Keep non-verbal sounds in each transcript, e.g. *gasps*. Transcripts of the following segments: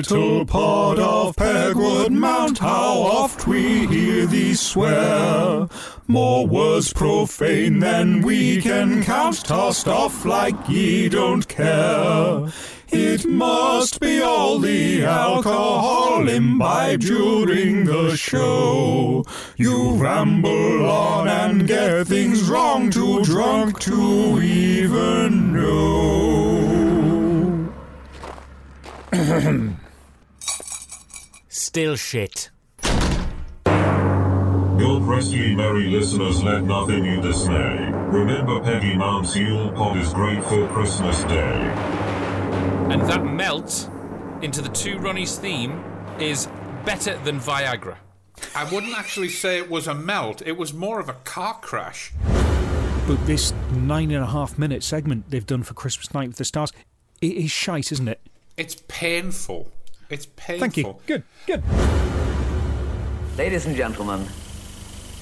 little pod of Peggy Mount, how oft we hear thee swear. More words profane than we can count, tossed off like ye don't care. It must be all the alcohol imbibed during the show. You ramble on and get things wrong, too drunk to even know. *clears throat* Still shit. Your Presley merry listeners, let nothing you dismay. Remember Peggy Mount's Yule Pod is great for Christmas Day. And that melt into the two Ronnies theme is better than Viagra. I wouldn't actually say it was a melt. It was more of a car crash. But this nine and a half minute segment they've done for Christmas Night with the Stars, it is shite, isn't it? It's painful. It's painful. Thank you. Good, good. Ladies and gentlemen,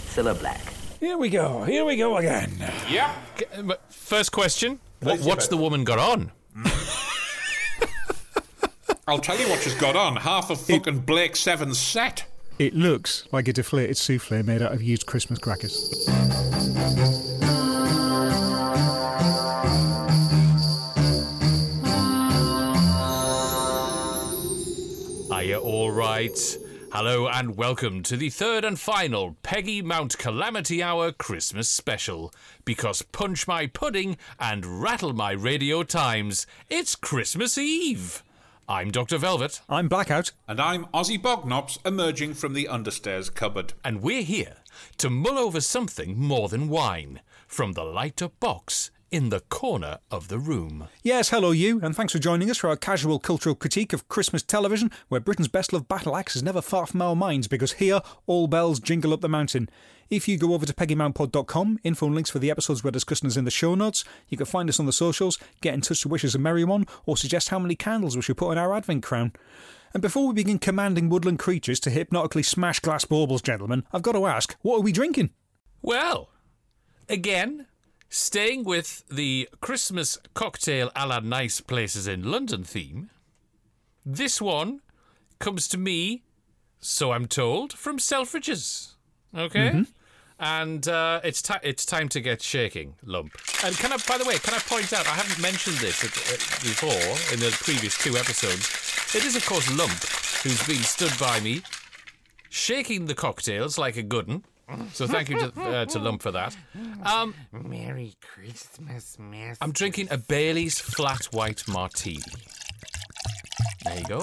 Cilla Black. Here we go. Here we go again. Yeah. First question what, What's the woman got on? *laughs* I'll tell you what she's got on. Half of fucking Blake Seven's set. It looks like a deflated souffle made out of used Christmas crackers. Right? Hello and welcome to the third and final Peggy Mount Calamity Hour Christmas special. Because punch my pudding and rattle my radio times, it's Christmas Eve. I'm Dr. Velvet. I'm Blackout. And I'm Ozzy Bognops emerging from the understairs cupboard. And we're here to mull over something more than wine from the light up box in the corner of the room. Yes, hello you, and thanks for joining us for our casual cultural critique of Christmas television, where Britain's best loved battle axe is never far from our minds, because here all bells jingle up the mountain. If you go over to peggymountpod.com, info and links for the episodes we're discussing is in the show notes. You can find us on the socials, get in touch to wish us a merry one, or suggest how many candles we should put on our advent crown. And before we begin commanding woodland creatures to hypnotically smash glass baubles, gentlemen, I've got to ask, what are we drinking? Well, again, staying with the Christmas cocktail a la nice places in London theme, this one comes to me, so I'm told, from Selfridges. Okay? And uh, it's ti it's time to get shaking, lump. And can I, by the way, can I point out? I haven't mentioned this at, before in the previous two episodes. It is, of course, Lump who's been stood by me, shaking the cocktails like a good good 'un. So thank you to, uh, to Lump for that. Um, Merry Christmas, Miss. I'm drinking a Bailey's flat white martini. There you go.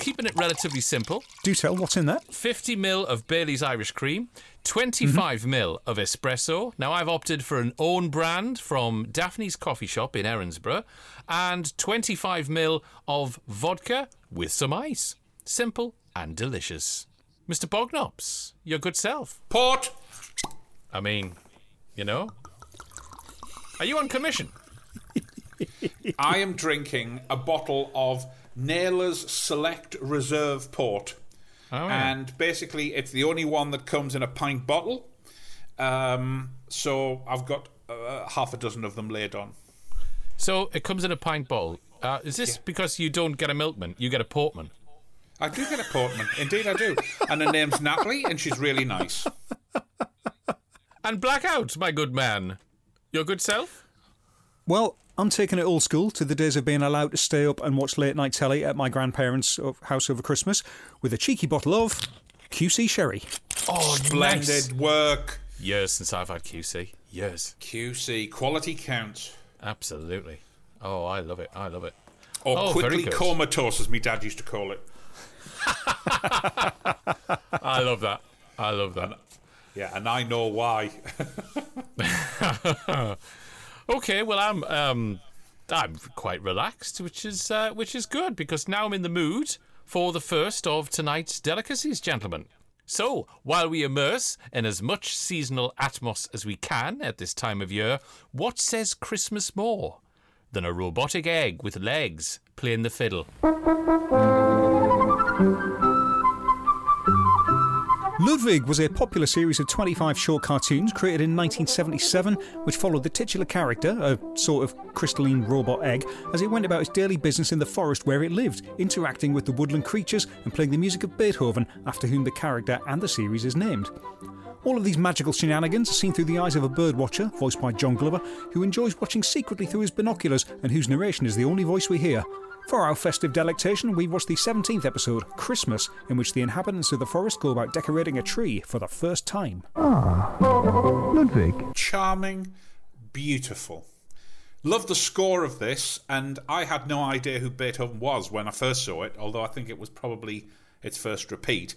Keeping it relatively simple. Do tell, what's in that? 50 ml of Bailey's Irish cream, 25 ml of espresso. Now I've opted for an own brand from Daphne's Coffee Shop in Erinsborough, and 25 ml of vodka with some ice. Simple and delicious. Mr. Bognops, your good self. Port. I mean, you know. Are you on commission? *laughs* I am drinking a bottle of Taylor's Select Reserve Port. Oh, yeah. And basically, it's the only one that comes in a pint bottle. Um, so I've got uh, half a dozen of them laid on. So it comes in a pint bottle. Uh, is this because you don't get a milkman, you get a portman? I do get a Portman. Indeed, I do. And her name's Natalie, and she's really nice. And blackout, my good man. Your good self? Well, I'm taking it old school to the days of being allowed to stay up and watch late night telly at my grandparents' house over Christmas with a cheeky bottle of QC sherry. Oh, Splendid work. Years since I've had QC. Years. QC, quality counts. Absolutely. Oh, I love it. I love it. Or Oh, very quickly comatose, as my dad used to call it. *laughs* I love that. I love that. Yeah, and I know why. *laughs* Okay, well I'm um I'm quite relaxed, which is uh, which is good because now I'm in the mood for the first of tonight's delicacies, gentlemen. So, while we immerse in as much seasonal atmos as we can at this time of year, what says Christmas more than a robotic egg with legs playing the fiddle? Ludwig was a popular series of 25 short cartoons created in 1977, which followed the titular character, a sort of crystalline robot egg, as it went about its daily business in the forest where it lived, interacting with the woodland creatures and playing the music of Beethoven, after whom the character and the series is named. All of these magical shenanigans are seen through the eyes of a birdwatcher, voiced by Jon Glover, who enjoys watching secretly through his binoculars and whose narration is the only voice we hear. For our festive delectation, we watched the 17th episode, Christmas, in which the inhabitants of the forest go about decorating a tree for the first time. Ludwig. Charming, beautiful. Love the score of this, and I had no idea who Beethoven was when I first saw it, although I think it was probably its first repeat.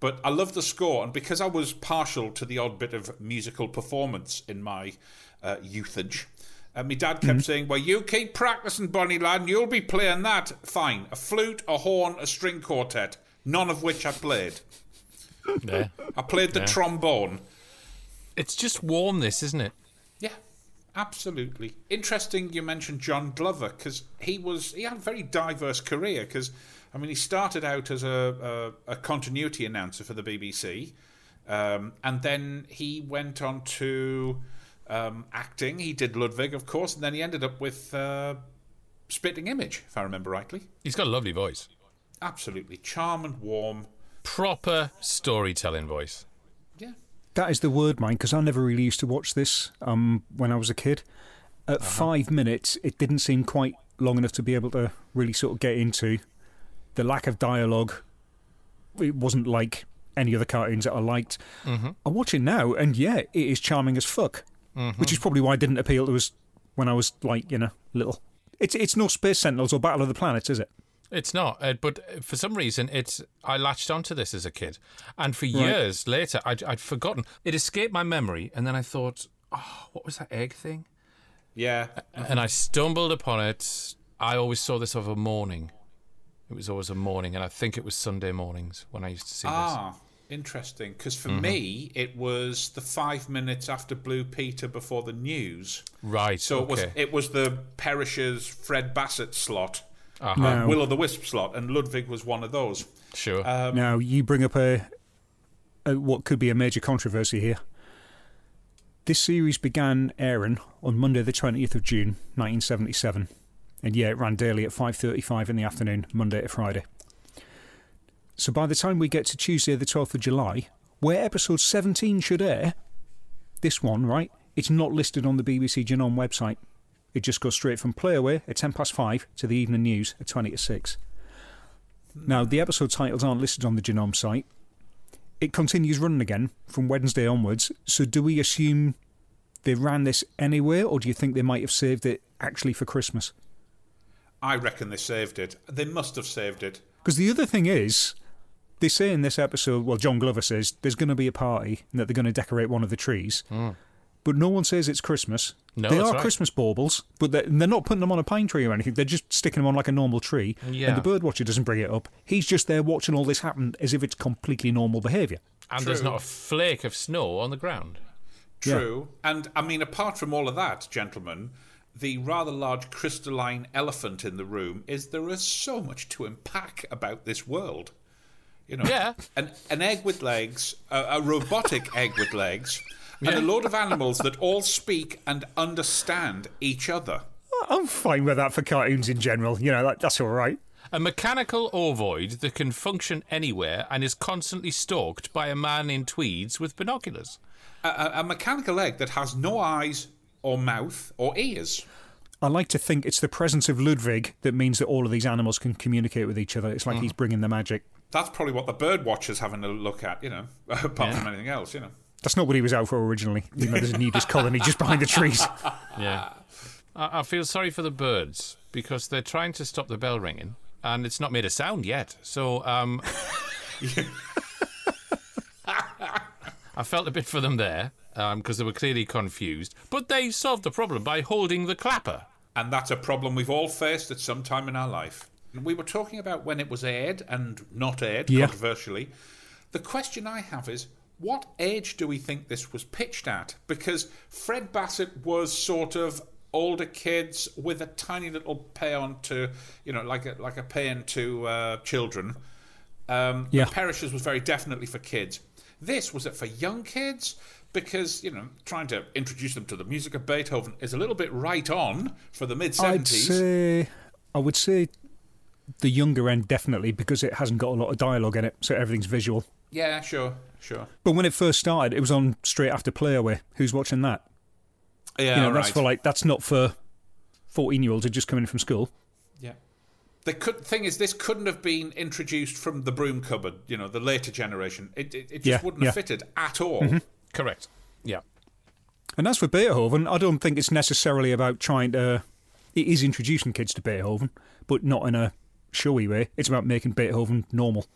But I love the score, and because I was partial to the odd bit of musical performance in my uh, youthage, and my dad kept saying, Well, you keep practicing, Bonnie lad, and you'll be playing that. Fine. A flute, a horn, a string quartet, none of which I played. Yeah. I played the trombone. It's just warm, this, isn't it? Yeah, absolutely. Interesting you mentioned Jon Glover because he was he had a very diverse career because I mean he started out as a, a, a continuity announcer for the BBC um, and then he went on to um, acting. He did Ludwig, of course, and then he ended up with uh, Spitting Image, if I remember rightly. He's got a lovely voice. Absolutely charm and warm. Proper storytelling voice. Yeah, That is the word, mine, because I never really used to watch this um, when I was a kid. At five minutes, it didn't seem quite long enough to be able to really sort of get into. The lack of dialogue, it wasn't like any other cartoons that I liked. I watch it now, and yeah, it is charming as fuck. Which is probably why it didn't appeal to us when I was like, you know, little. It's it's no Space Sentinels or Battle of the Planets, is it? It's not, uh, but for some reason, it's. I latched onto this as a kid, and for years later, I'd, I'd forgotten. It escaped my memory, and then I thought, "Oh, what was that egg thing?" yeah. And I stumbled upon it. I always saw this of a morning. It was always a morning, and I think it was Sunday mornings when I used to see Ah, interesting. Because for Mm-hmm. me, it was the five minutes after Blue Peter before the news. Right. So it was it was the Perishers Fred Basset slot, Uh-huh. No. Will o' the Wisp slot, and Ludwig was one of those. Sure. now you bring up a, a what could be a major controversy here. This series began airing on Monday, the twentieth of June, nineteen seventy-seven, and yeah, it ran daily at five thirty-five in the afternoon, Monday to Friday. So by the time we get to Tuesday, the twelfth of July, where episode seventeen should air, this one, right? It's not listed on the BBC Genome website. It just goes straight from Playaway at ten past five to the evening news at twenty to six. Now, the episode titles aren't listed on the Genome site. It continues running again from Wednesday onwards. So, do we assume they ran this anyway, or do you think they might have saved it actually for Christmas? I reckon they saved it. They must have saved it. Because the other thing is, they say in this episode, well, Jon Glover says there's going to be a party and that they're going to decorate one of the trees. Hmm. But no one says it's Christmas. No, they are right. Christmas baubles, but they're, they're not putting them on a pine tree or anything. They're just sticking them on like a normal tree. Yeah. And the bird watcher doesn't bring it up. He's just there watching all this happen as if it's completely normal behaviour. and there's not a flake of snow on the ground. True. And I mean, apart from all of that, gentlemen, the rather large crystalline elephant in the room is there is so much to unpack about this world. You know, Yeah. an, an egg with legs, a, a robotic *laughs* egg with legs, and a load of animals that all speak and understand each other. I'm fine with that for cartoons in general. You know, that, that's all right. A mechanical ovoid that can function anywhere and is constantly stalked by a man in tweeds with binoculars. A, a, a mechanical egg that has no eyes or mouth or ears. I like to think it's the presence of Ludwig that means that all of these animals can communicate with each other. It's like hmm. he's bringing the magic. That's probably what the bird watcher's having a look at, you know, *laughs* apart from anything else, you know. That's not what he was out for originally. You know, there's a nudist colony just behind the trees. *laughs* Yeah. I, I feel sorry for the birds because they're trying to stop the bell ringing and it's not made a sound yet. So, um. *laughs* I felt a bit for them there because they were clearly confused. But they solved the problem by holding the clapper. And that's a problem we've all faced at some time in our life. We were talking about when it was aired and not aired, Yeah. controversially. The question I have is what age do we think this was pitched at? Because Fred Basset was sort of older kids with a tiny little pay on to, you know, like a, like a paean to uh, children. Um, Yeah. The Perishers was very definitely for kids. This was it for young kids? Because you know, trying to introduce them to the music of Beethoven is a little bit right on for the mid I'd seventies. say, I would say, the younger end definitely because it hasn't got a lot of dialogue in it, so everything's visual. Yeah, sure, sure. But when it first started, it was on straight after Playaway. Who's watching that? Yeah, you know, that's for like that's not for fourteen-year-olds who just come in from school. Yeah. The could, thing is, this couldn't have been introduced from the broom cupboard. You know, the later generation. It it, it just Yeah, wouldn't have yeah. Mm-hmm. fitted at all. Correct. Yeah. And as for Beethoven, I don't think it's necessarily about trying to. It is introducing kids to Beethoven, but not in a showy way. It's about making Beethoven normal.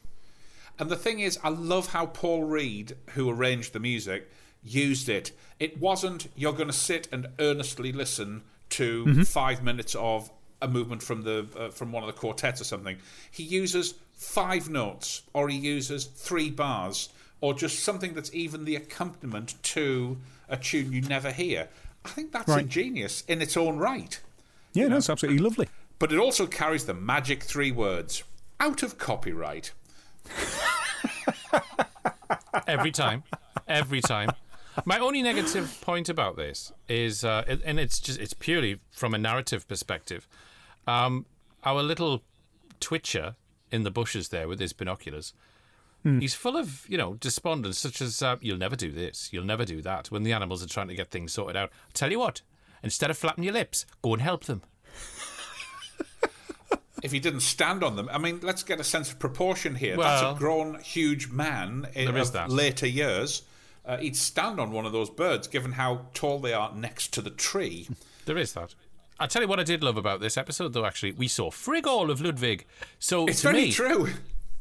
And the thing is, I love how Paul Reed, who arranged the music, used it. It wasn't you're going to sit and earnestly listen to Mm-hmm. five minutes of a movement from the uh, from one of the quartets or something. He uses five notes, or he uses three bars, or just something that's even the accompaniment to a tune you never hear. I think that's Right. ingenious in its own right. Yeah, that's absolutely lovely. But it also carries the magic three words out of copyright. Every time. Every time. My only negative point about this is, uh, and it's just it's purely from a narrative perspective. Um, our little twitcher in the bushes there with his binoculars, he's full of you know despondence, such as uh, "You'll never do this, you'll never do that." When the animals are trying to get things sorted out, tell you what, instead of flapping your lips, go and help them. If he didn't stand on them. I mean, let's get a sense of proportion here. Well- That's a grown, huge man in later years. Uh, he'd stand on one of those birds, given how tall they are next to the tree. There is that. I tell you what I did love about this episode, though. Actually, we saw frig all of Ludwig. So It's to very me, true.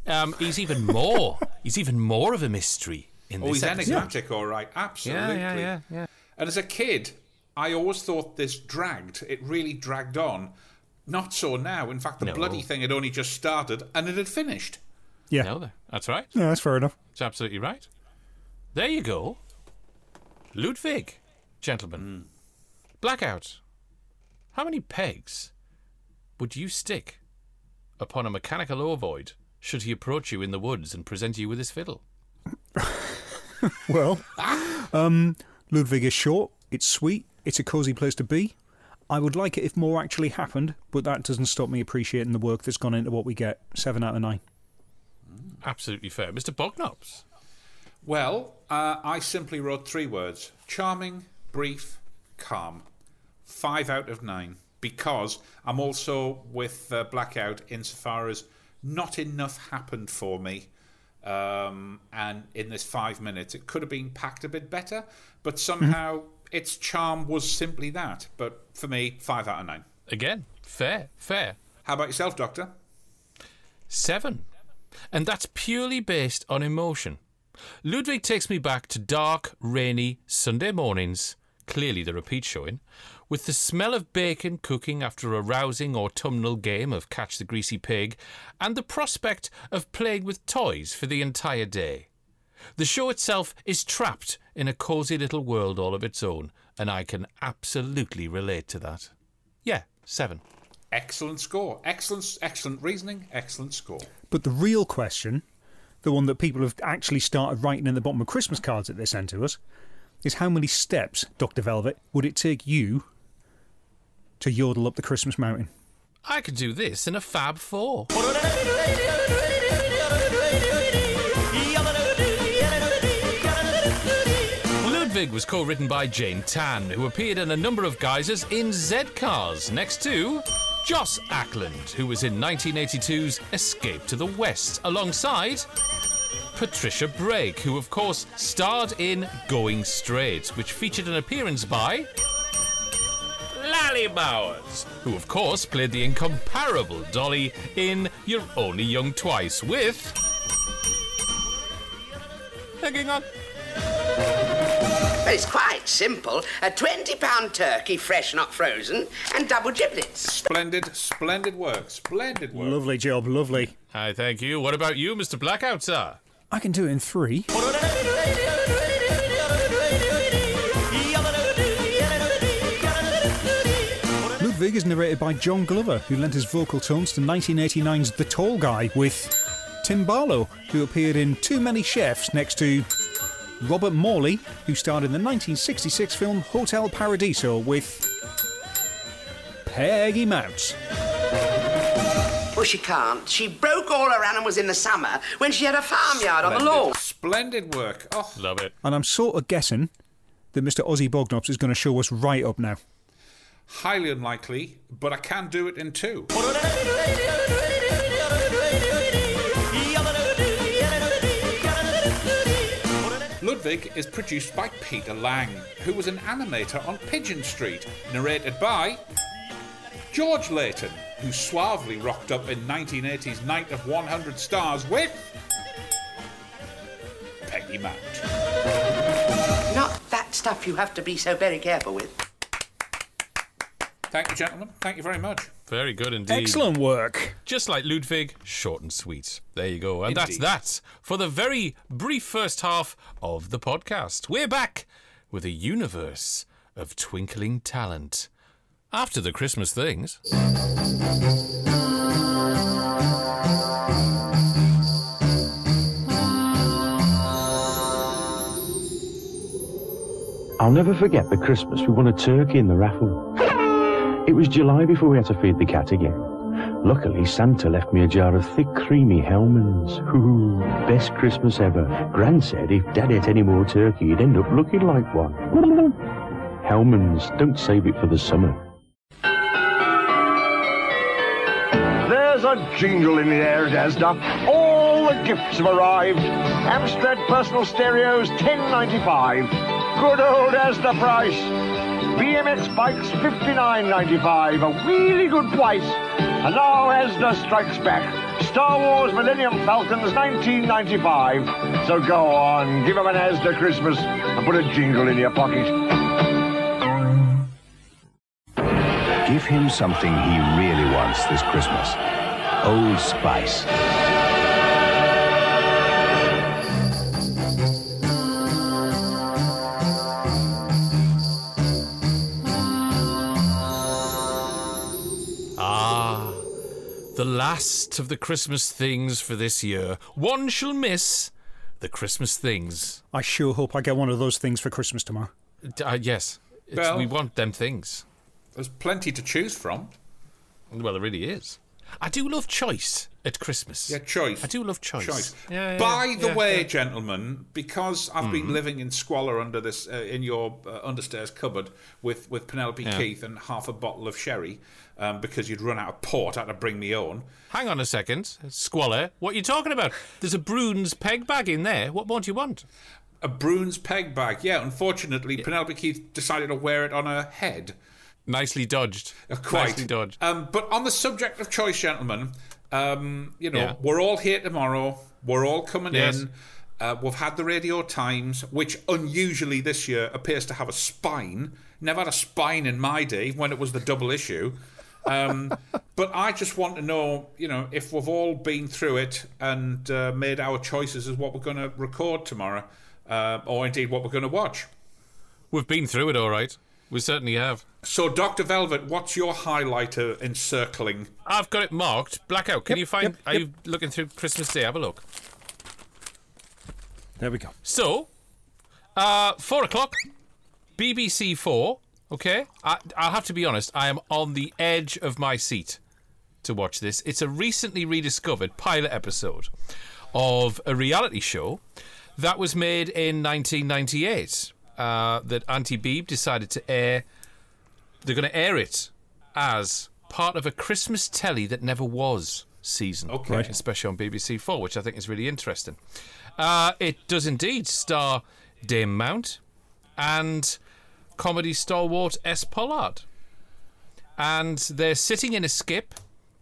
Um, he's even more. he's even more of a mystery in Oh, this he's episode. enigmatic, all right. Absolutely. Yeah, yeah, yeah, yeah. And as a kid, I always thought this dragged. It really dragged on. Not so now. In fact, the No. bloody thing had only just started and it had finished. Yeah, No. That's right. no, that's fair enough. It's absolutely right. There you go. Ludwig, gentlemen. Blackout. How many pegs would you stick upon a mechanical ovoid should he approach you in the woods and present you with his fiddle? *laughs* Well, *laughs* um, Ludwig is short. It's sweet. It's a cosy place to be. I would like it if more actually happened, but that doesn't stop me appreciating the work that's gone into what we get. Seven out of nine. Absolutely fair. Mr. Bognops. Well, uh, I simply wrote three words charming, brief, calm. Five out of nine. Because I'm also with uh, Blackout insofar as not enough happened for me. Um, and in this five minutes, it could have been packed a bit better, but somehow its charm was simply that. But for me, five out of nine. Again, fair, fair. How about yourself, Doctor? Seven. And that's purely based on emotion. Ludwig takes me back to dark, rainy Sunday mornings, clearly the repeat showing, with the smell of bacon cooking after a rousing autumnal game of Catch the Greasy Pig, and the prospect of playing with toys for the entire day. The show itself is trapped in a cosy little world all of its own, and I can absolutely relate to that. Yeah, seven. Excellent score. Excellent, excellent reasoning. Excellent score. But the real question, the one that people have actually started writing in the bottom of Christmas cards that they send to us, is how many steps, Dr. Velvet, would it take you to yodel up the Christmas mountain? I could do this in a Fab Four. *laughs* Was co-written by Jane Tan, who appeared in a number of guises in Z Cars, next to Joss Ackland, who was in 1982's Escape to the West, alongside Patricia Brake, who of course starred in Going Straight, which featured an appearance by Lally Bowers, who of course played the incomparable Dolly in You're Only Young Twice with. Hanging on. Well, it's quite simple. A £20 turkey, fresh, not frozen, and double giblets. Splendid, splendid work. Splendid work. Lovely job, lovely. Hi, thank you. What about you, Mr. Blackout, sir? I can do it in three. Ludwig is narrated by Jon Glover, who lent his vocal tones to 1989's The Tall Guy with Tim Barlow, who appeared in Too Many Chefs next to Robert Morley, who starred in the 1966 film Hotel Paradiso with Peggy Mounts. Well, she can't. She broke all her animals in the summer when she had a farmyard on the lawn. Splendid work. Oh, Love it. And I'm sort of guessing that Mr. Ozzy Bognops is going to show us right up now. highly unlikely, but I can do it in two. *laughs* Ludwig is produced by Peter Lang, who was an animator on Pigeon Street, narrated by George Layton, who suavely rocked up in 1980's Night of 100 Stars with Peggy Mount. Not that stuff you have to be so very careful with. Thank you, gentlemen. Thank you very much. Very good indeed. Excellent work. Just like Ludwig, short and sweet. There you go. And that's that for the very brief first half of the podcast. We're back with a universe of twinkling talent. After the Christmas things. I'll never forget the Christmas we won a turkey in the raffle. It was July before we had to feed the cat again. Luckily, Santa left me a jar of thick, creamy Hellmann's. Ooh, best Christmas ever. Gran said if Dad ate any more turkey, he'd end up looking like one. Hellmann's, don't save it for the summer. There's a jingle in the air, Dasda. All the gifts have arrived. Amstrad personal stereos, 10.95. Good old Asda price. BMX bikes, 59.95. A really good price. And now Asda strikes back. Star Wars Millennium Falcons, 19.95. So go on, give him an Asda Christmas and put a jingle in your pocket. Give him something he really wants this Christmas. Old Spice. Last of the Christmas things for this year. One shall miss the Christmas things. I sure hope I get one of those things for Christmas tomorrow. Uh, yes, It's- Well- we want them things. There's plenty to choose from. Well, there really is. I do love choice at Christmas. Yeah, choice. I do love choice. Choice. Yeah, yeah, By the yeah, way, gentlemen, because I've been Mhm. living in squalor under this uh, in your uh, understairs cupboard with with Penelope. Keith and half a bottle of sherry, um, because you'd run out of port, I had to bring me own. Hang on a second. Squalor. What are you talking about? There's a Bruins peg bag in there. What more do you want? A Bruins peg bag. Yeah, unfortunately, Penelope Keith decided to wear it on her head. Nicely dodged. Uh, quite. Nicely dodged. Um, but on the subject of choice, gentlemen, um, you know, Yeah. we're all here tomorrow. We're all coming Yes. in. Uh, we've had the Radio Times, which unusually this year appears to have a spine. Never had a spine in my day when it was the double issue. Um, *laughs* but I just want to know, you know, if we've all been through it and uh, made our choices as what we're going to record tomorrow, uh, or indeed what we're going to watch. We've been through it all right. We certainly have. So, Dr. Velvet, what's your highlighter encircling? I've got it marked. Blackout. Can Yep, you find? yep, are yep. you looking through Christmas Day? Have a look. There we go. So, uh, four o'clock, BBC Four. Okay, I, I'll have to be honest. I am on the edge of my seat to watch this. It's a recently rediscovered pilot episode of a reality show that was made in 1998. Uh, that Auntie Beeb decided to air. They're going to air it as part of a Christmas telly that never was season. Okay. Right. Especially on BBC Four, which I think is really interesting. Uh, it does indeed star Dame Mount and comedy stalwart S. Pollard. And they're sitting in a skip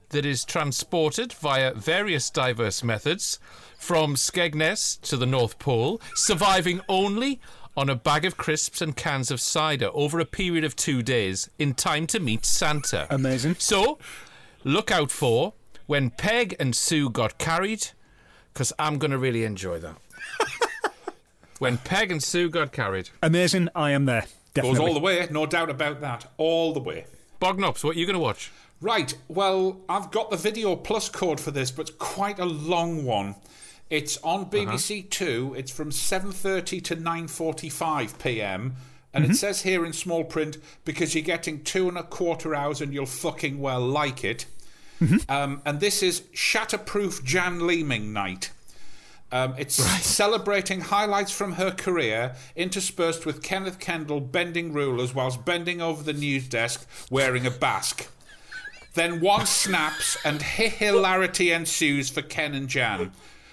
that is transported via various diverse methods from Skegness to the North Pole, surviving only on a bag of crisps and cans of cider over a period of two days in time to meet Santa. Amazing. So, look out for when Peg and Sue got carried, because I'm going to really enjoy that. *laughs* when Peg and Sue got carried. Amazing. I am there. Definitely. Goes all the way, no doubt about that. All the way. Bognops, what are you going to watch? Right, well, I've got the Video Plus code for this, but it's quite a long one. It's on BBC Two. It's from seven thirty to nine forty-five p.m. And it says here in small print because you're getting two and a quarter hours and you'll fucking well like it. Um, and this is Shatterproof Jan Leeming Night. Um, it's *laughs* celebrating highlights from her career, interspersed with Kenneth Kendall bending rulers whilst bending over the news desk wearing a basque. Then one *laughs* snaps and hilarity ensues for Ken and Jan,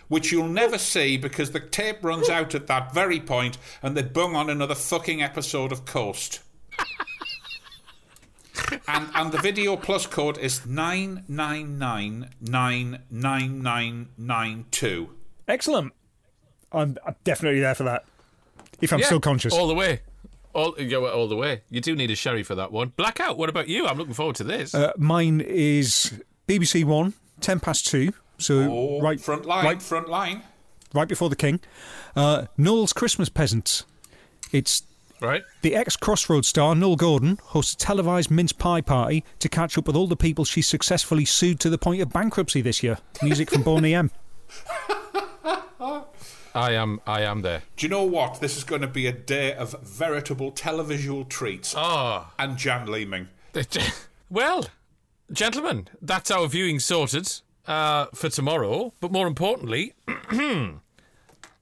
which you'll never see because the tape runs out at that very point and they bung on another fucking episode of Coast. *laughs* and and the video plus code is nine nine nine nine nine nine nine two. Excellent. I'm, I'm definitely there for that. If I'm Yeah, still conscious. All the way. All, yeah, all the way. You do need a sherry for that one. Blackout, what about you? I'm looking forward to this. Uh, mine is BBC One, 10 past 2. So Oh, right, front line, right, front line. right before the King. Uh, Noel's Christmas Peasants. It's right. the ex Crossroads star, Noele Gordon, hosts a televised mince pie party to catch up with all the people she successfully sued to the point of bankruptcy this year. Music from Boney M. *laughs* I am I am there. Do you know what? This is going to be a day of veritable televisual treats. Oh. And Jan Leeming. *laughs* Well, gentlemen, that's our viewing sorted uh, for tomorrow. But more importantly, *clears throat*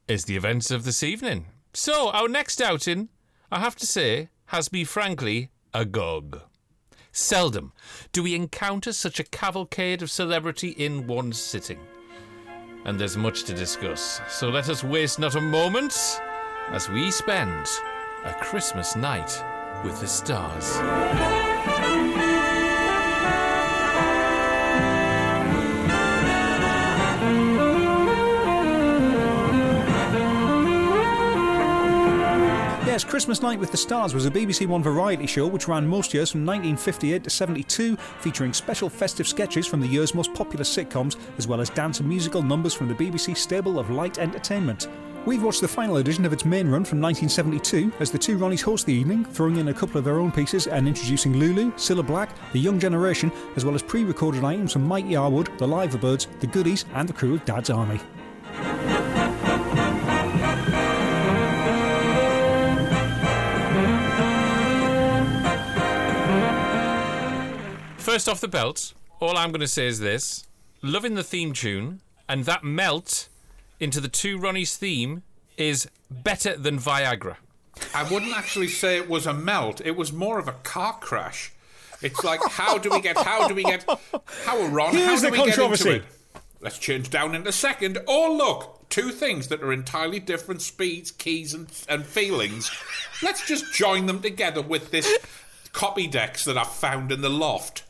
is the events of this evening. So, our next outing, I have to say, has been frankly agog. Seldom do we encounter such a cavalcade of celebrity in one sitting. And there's much to discuss. So let us waste not a moment as we spend a Christmas night with the stars. Yes, Christmas Night with the Stars was a BBC One variety show which ran most years from 1958 to 72, featuring special festive sketches from the year's most popular sitcoms, as well as dance and musical numbers from the BBC stable of light entertainment. We've watched the final edition of its main run from 1972 as the two Ronnies host the evening, throwing in a couple of their own pieces and introducing Lulu, Cilla Black, the Young Generation, as well as pre recorded items from Mike Yarwood, the Liverbirds, the Goodies, and the crew of Dad's Army. First off the belt, all I'm going to say is this loving the theme tune, and that melt into the two Ronnie's theme is better than Viagra. I wouldn't actually say it was a melt. It was more of a car crash. It's like, how do we get, how do we get, how Ron, Here's how the do we controversy. get into it? Let's change down in a second. Oh, look, two things that are entirely different speeds, keys, and, and feelings. Let's just join them together with this Copydex that I found in the loft.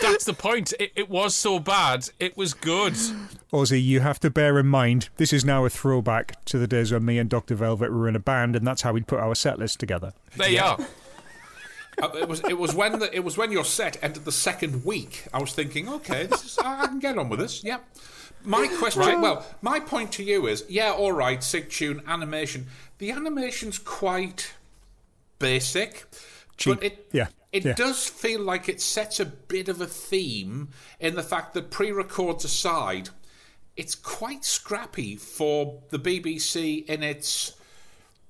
That's the point. It, it was so bad, it was good. Ozzy, you have to bear in mind, this is now a throwback to the days when me and Dr. Velvet were in a band, and that's how we'd put our set list together. There you are. Uh, it was it was when the, it was when your set entered the second week. I was thinking, okay, this is, I I can get on with this. Yeah. My question, Right. well, my point to you is, yeah, all right, sick tune animation. The animation's quite basic, but it Yeah, it yeah. does feel like it sets a bit of a theme in the fact that pre-records aside, it's quite scrappy for the BBC in its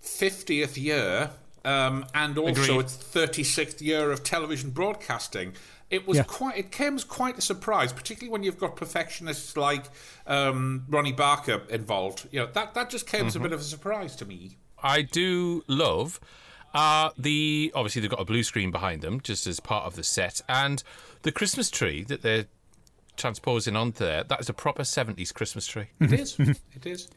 50th year um, and also Agreed. its 36th year of television broadcasting. It was Yeah. quite. It came as quite a surprise, particularly when you've got perfectionists like um, Ronnie Barker involved. You know that that just came as a bit of a surprise to me. I do love uh, the obviously they've got a blue screen behind them just as part of the set, and the Christmas tree that they're transposing onto there. That is a proper seventies Christmas tree. It is. *laughs* it is.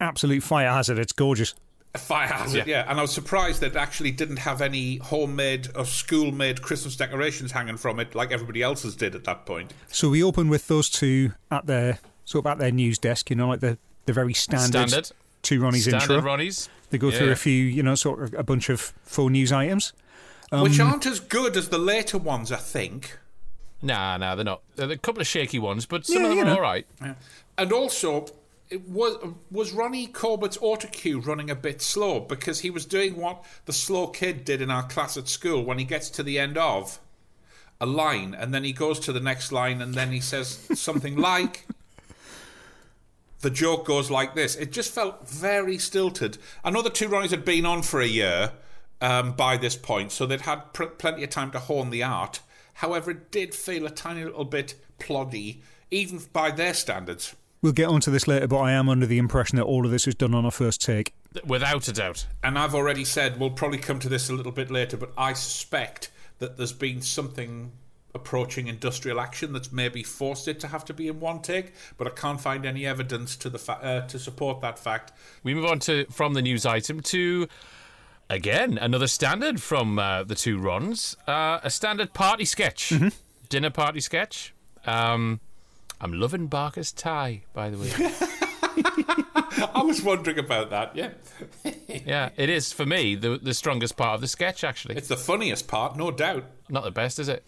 Absolute fire hazard, it's gorgeous. A fire hazard, yeah. And I was surprised that it actually didn't have any homemade or school-made Christmas decorations hanging from it, like everybody else's did at that point. So we open with those two at their sort of at their news desk, you know, like the, the very standard, Standard. two Ronnie's Standard intro. Ronnies. They go through Yeah. a few, you know, sort of a bunch of phone news items. Which Um, aren't as good as the later ones, I think. Nah, nah, they're not. They're a couple of shaky ones, but some Yeah, of them you are know. all right. And also, it was was Ronnie Corbett's autocue running a bit slow because he was doing what the slow kid did in our class at school when he gets to the end of a line and then he goes to the next line and then he says something *laughs* like the joke goes like this. It just felt very stilted. I know the two Ronnies had been on for a year um, by this point, so they'd had pr- plenty of time to hone the art. However, it did feel a tiny little bit ploddy, even by their standards. We'll get onto this later, but I am under the impression that all of this was done on a first take. Without a doubt. And I've already said we'll probably come to this a little bit later, but I suspect that there's been something approaching industrial action that's maybe forced it to have to be in one take, but I can't find any evidence to the fa- uh, to support that fact. We move on to from the news item to again another standard from uh, the two Rons, uh, a standard party sketch, dinner party sketch. Um, I'm loving Barker's tie, by the way. *laughs* I was wondering about that. Yeah, *laughs* yeah, it is for me the the strongest part of the sketch. Actually, it's the funniest part, no doubt. Not the best, is it?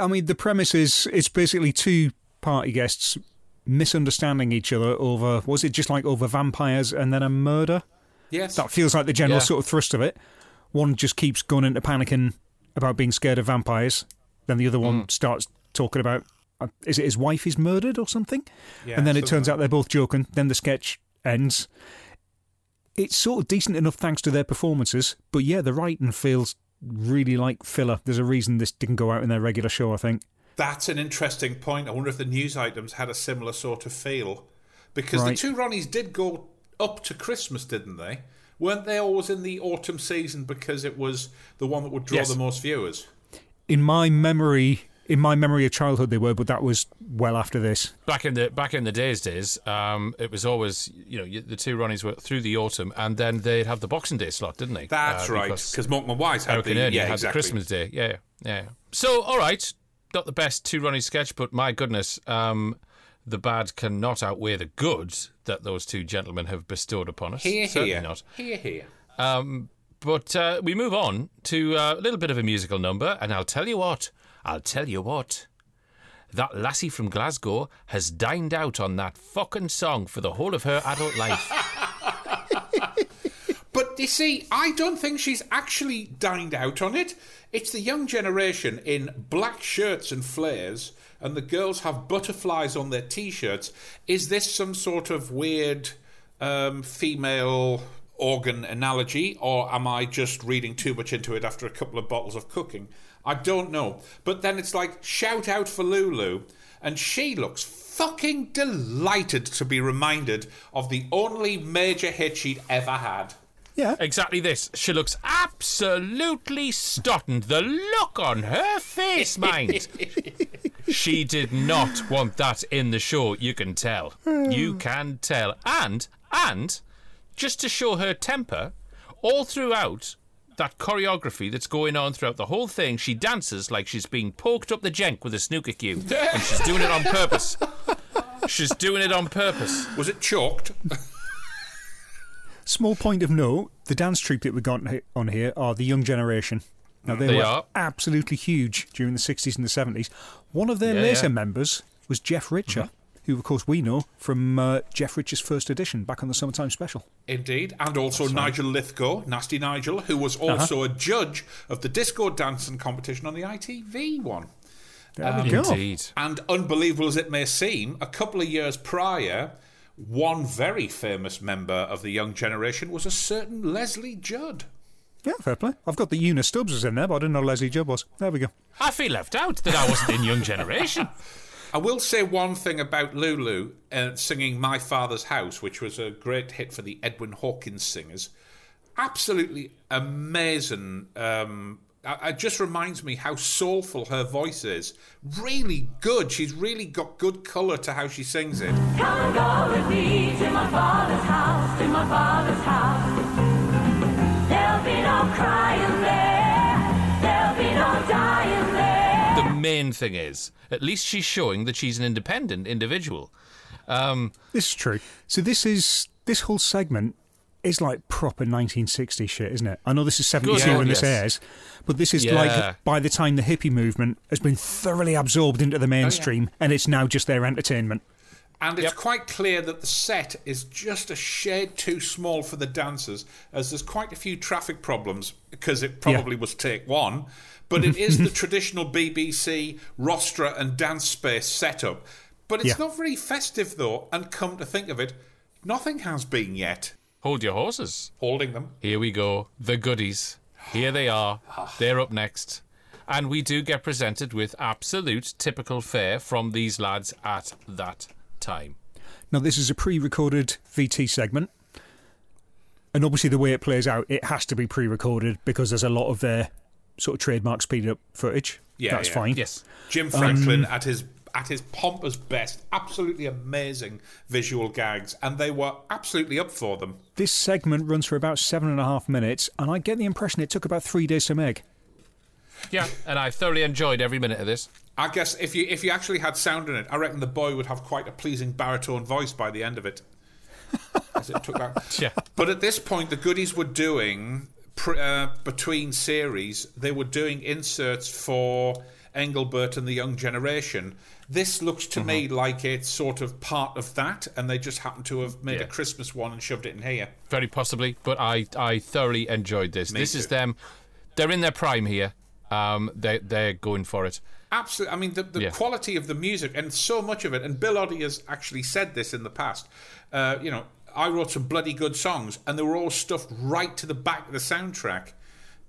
I mean, the premise is it's basically two party guests misunderstanding each other over was it just like over vampires and then a murder? Yes, That feels like the general Yeah. sort of thrust of it. One just keeps going into panicking about being scared of vampires. Then the other one starts talking about uh, is it his wife is murdered or something? Yeah, and then it turns out they're both joking. Then the sketch ends. It's sort of decent enough thanks to their performances, but yeah, the writing feels really like filler. There's a reason this didn't go out in their regular show, I think. That's an interesting point. I wonder if the news items had a similar sort of feel. Because Right. the two Ronnies did go up to Christmas, didn't they? Weren't they always in the autumn season because it was the one that would draw Yes. the most viewers? In my memory, in my memory of childhood, they were, but that was well after this. Back in the back in the days, days, um, it was always you know the two Ronnies were through the autumn, and then they'd have the Boxing Day slot, didn't they? That's right. Because Morecambe Wise had Hurricane the Ernie yeah, had exactly. the Christmas Day. Yeah, yeah, yeah. So, all right, not the best two Ronnie sketch, but my goodness, um, the bad cannot outweigh the good that those two gentlemen have bestowed upon us. Here, Certainly here, not. here, here. Um, but uh, we move on to uh, a little bit of a musical number, and I'll tell you what, I'll tell you what. That lassie from Glasgow has dined out on that fucking song for the whole of her adult life. *laughs* But you see, I don't think she's actually dined out on it. It's the young generation in black shirts and flares, and the girls have butterflies on their t shirts. Is this some sort of weird um, female organ analogy, or am I just reading too much into it after a couple of bottles of cooking? I don't know. But then it's like, shout out for Lulu, and she looks fucking delighted to be reminded of the only major hit she'd ever had. Yeah. Exactly this. She looks absolutely stunned. The look on her face, mind. *laughs* she did not want that in the show. You can tell. Hmm. You can tell. And, and, just to show her temper, all throughout that choreography that's going on throughout the whole thing, she dances like she's being poked up the jenk with a snooker cue. *laughs* and she's doing it on purpose. She's doing it on purpose. Was it chalked? Small point of note: the dance troupe that we got on here are the young generation. Now they, They were are. absolutely huge during the sixties and the seventies. One of their Yeah, later yeah. Mm-hmm. members was Jeff Richer, who of course we know from uh, Jeff Richer's first edition back on the summertime special. Indeed, and also Nigel Lythgoe, Nasty Nigel, who was also a judge of the disco dancing competition on the ITV one. There we go. Indeed. And unbelievable as it may seem, a couple of years prior, one very famous member of the young generation was a certain Lesley Judd. Yeah, fair play. I've got the Una Stubbs was in there, but I didn't know Lesley Judd was. There we go. I feel left out that I wasn't in Young Generation. *laughs* I will say one thing about Lulu uh, singing My Father's House, which was a great hit for the Edwin Hawkins singers. Absolutely amazing. Um, it just reminds me how soulful her voice is. Really good. She's really got good colour to how she sings it. Come go with me to my father's house, to my father's house. There'll be no crying main thing is, at least she's showing that she's an independent individual. Um, This is true. So this is this whole segment is like proper 1960s shit, isn't it? I know this is 72 Good when this airs, but this is Yeah. like by the time the hippie movement has been thoroughly absorbed into the mainstream and it's now just their entertainment. And it's quite clear that the set is just a shade too small for the dancers, as there's quite a few traffic problems because it probably was take one. But it is the *laughs* traditional BBC rostra and dance space setup. But it's Yeah. not very festive though. And come to think of it, nothing has been yet. Hold your horses. Holding them. Here we go. The goodies. Here they are. They're up next. And we do get presented with absolute typical fare from these lads at that time. Now, this is a pre recorded VT segment. And obviously, the way it plays out, it has to be pre recorded because there's a lot of their sort of trademark speed up footage. Yeah, That's yeah. fine. Yes. Jim Franklin Um, at his at his pompous best, absolutely amazing visual gags, and they were absolutely up for them. This segment runs for about seven and a half minutes, and I get the impression it took about three days to make. Yeah, and I thoroughly enjoyed every minute of this. I guess if you if you actually had sound in it, I reckon the boy would have quite a pleasing baritone voice by the end of it. *laughs* As it took that. Yeah. But at this point, the goodies were doing uh, between series. They were doing inserts for Engelbert and the Young Generation. This looks to me Mm-hmm. like it's sort of part of that, and they just happened to have made Yeah. a Christmas one and shoved it in here. Very possibly, but I, I thoroughly enjoyed this. Me this is them. They're in their prime here. Um, they they're going for it. Absolutely. I mean, the, the Yeah. quality of the music and so much of it, and Bill Oddie has actually said this in the past. Uh, you know, I wrote some bloody good songs, and they were all stuffed right to the back of the soundtrack.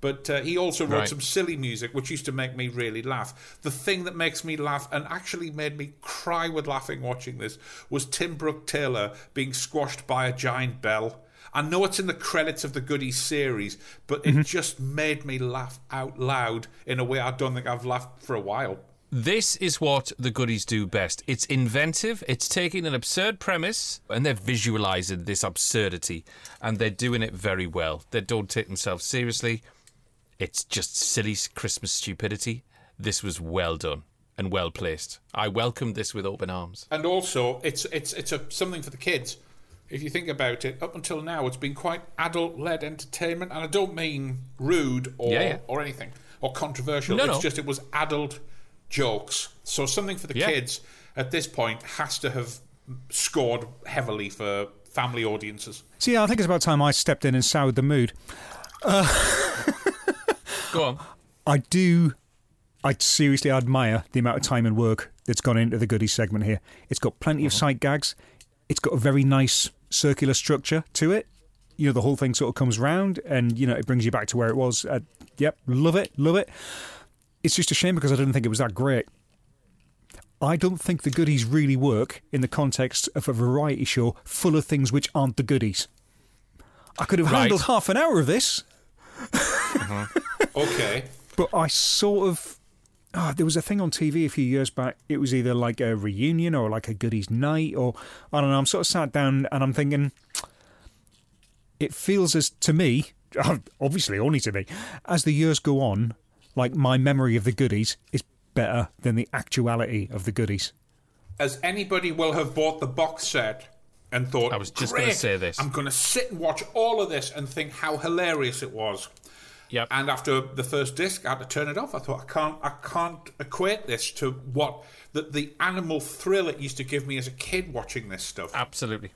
But uh, he also wrote Right. some silly music, which used to make me really laugh. The thing that makes me laugh and actually made me cry with laughing watching this was Tim Brooke Taylor being squashed by a giant bell. I know it's in the credits of the Goodies series, but it mm-hmm. just made me laugh out loud in a way I don't think I've laughed for a while. This is what the goodies do best. It's inventive, it's taking an absurd premise and they're visualizing this absurdity and they're doing it very well. They don't take themselves seriously. It's just silly Christmas stupidity. This was well done and well placed. I welcomed this with open arms. and also it's it's it's a something for the kids. If you think about it, up until now, it's been quite adult-led entertainment, and I don't mean rude or Yeah, yeah. or anything or controversial. No, it's no. just it was adult jokes. So something for the Yeah. kids at this point has to have scored heavily for family audiences. So, yeah, I think it's about time I stepped in and soured the mood. Go on. *laughs* I do. I seriously admire the amount of time and work that's gone into the goodies segment here. It's got plenty of uh-huh. sight gags. It's got a very nice circular structure to it. You know, the whole thing sort of comes round and, you know, it brings you back to where it was. Uh, yep, love it, love it. It's just a shame because I didn't think it was that great. I don't think the goodies really work in the context of a variety show full of things which aren't the goodies. I could have Right. handled half an hour of this, Okay. *laughs* but I sort of. Ah, there was a thing on TV a few years back. It was either like a reunion or like a goodies night, or I don't know. I'm sort of sat down and I'm thinking, it feels as to me, *laughs* obviously only to me, as the years go on, like my memory of the goodies is better than the actuality of the goodies. as anybody will have bought the box set and thought, I was just gonna say this." I'm going to sit and watch all of this and think how hilarious it was. Yep. And after the first disc, I had to turn it off. I thought I can't, I can't equate this to what the, the animal thrill it used to give me as a kid watching this stuff. Absolutely.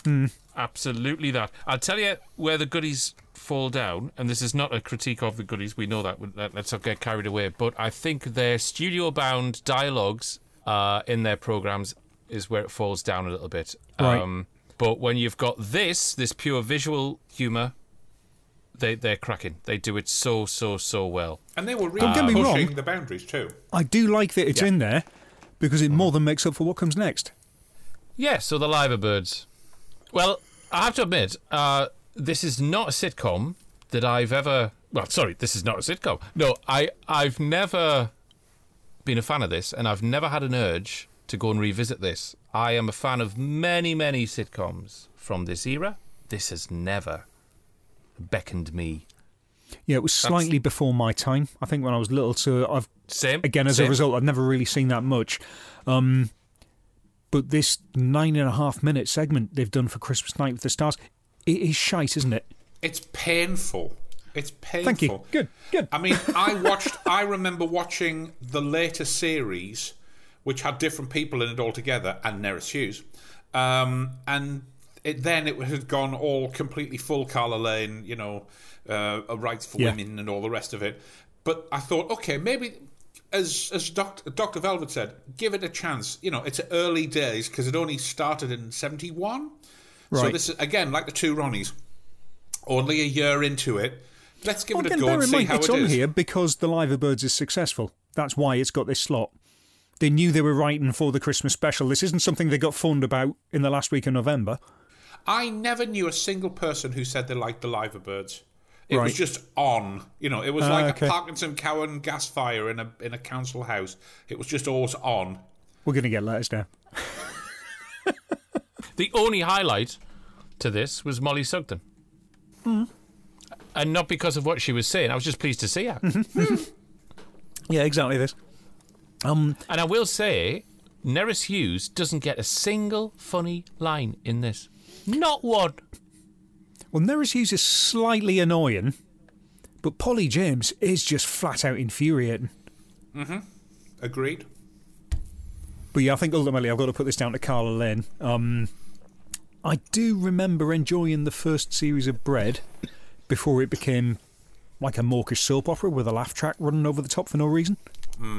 Absolutely that. I'll tell you where the goodies fall down, and this is not a critique of the goodies, we know that, let- let's not get carried away, but I think their studio bound dialogues uh, in their programs is where it falls down a little bit. Right. but when you've got this, this pure visual humour, they, they're cracking. They do it so, so, so well. And they were really Don't get me pushing wrong. the boundaries too. I do like that it's Yeah. in there because it more than makes up for what comes next. Yeah, so the Liver Birds. Well, I have to admit, uh, this is not a sitcom that I've ever. Well, sorry, this is not a sitcom. No, I I've never been a fan of this, and I've never had an urge to go and revisit this. I am a fan of many, many sitcoms from this era. This has never beckoned me. Yeah, it was slightly before my time. I think when I was little, so I've Same. again as same. a result, I've never really seen that much. Um, but this nine and a half minute segment they've done for Christmas Night with the Stars, it is shite, isn't it? It's painful. It's painful. Thank you. Good, good. I mean, I watched. *laughs* I remember watching the later series, which had different people in it altogether, and Nerys Hughes, um, and it, then it had gone all completely full Carla Lane, you know, uh, rights for Yeah. women and all the rest of it. But I thought, okay, maybe as as Doctor Doctor Velvet said, give it a chance. You know, it's early days because it only started in seventy one. So this is again like the two Ronnies, only a year into it. Let's give Well, it a go bear and in see mind, how it's it on is. here because the Liver Birds is successful. That's why it's got this slot. They knew they were writing for the Christmas special. This isn't something they got phoned about in the last week of November. I never knew a single person who said they liked the Liver Birds. It was just on. You know, it was Ah, like okay. a Parkinson Cowan gas fire in a in a council house. It was just always on. We're going to get letters now. The only highlight to this was Mollie Sugden. Hmm. And not because of what she was saying. I was just pleased to see her. *laughs* Yeah, exactly this. Um, and I will say, Nerys Hughes doesn't get a single funny line in this. Not one. Well, Nerys Hughes is slightly annoying, but Polly James is just flat out infuriating. Mm-hmm. Agreed. But yeah, I think ultimately I've got to put this down to Carla Lane. Um, I do remember enjoying the first series of Bread before it became like a mawkish soap opera with a laugh track running over the top for no reason.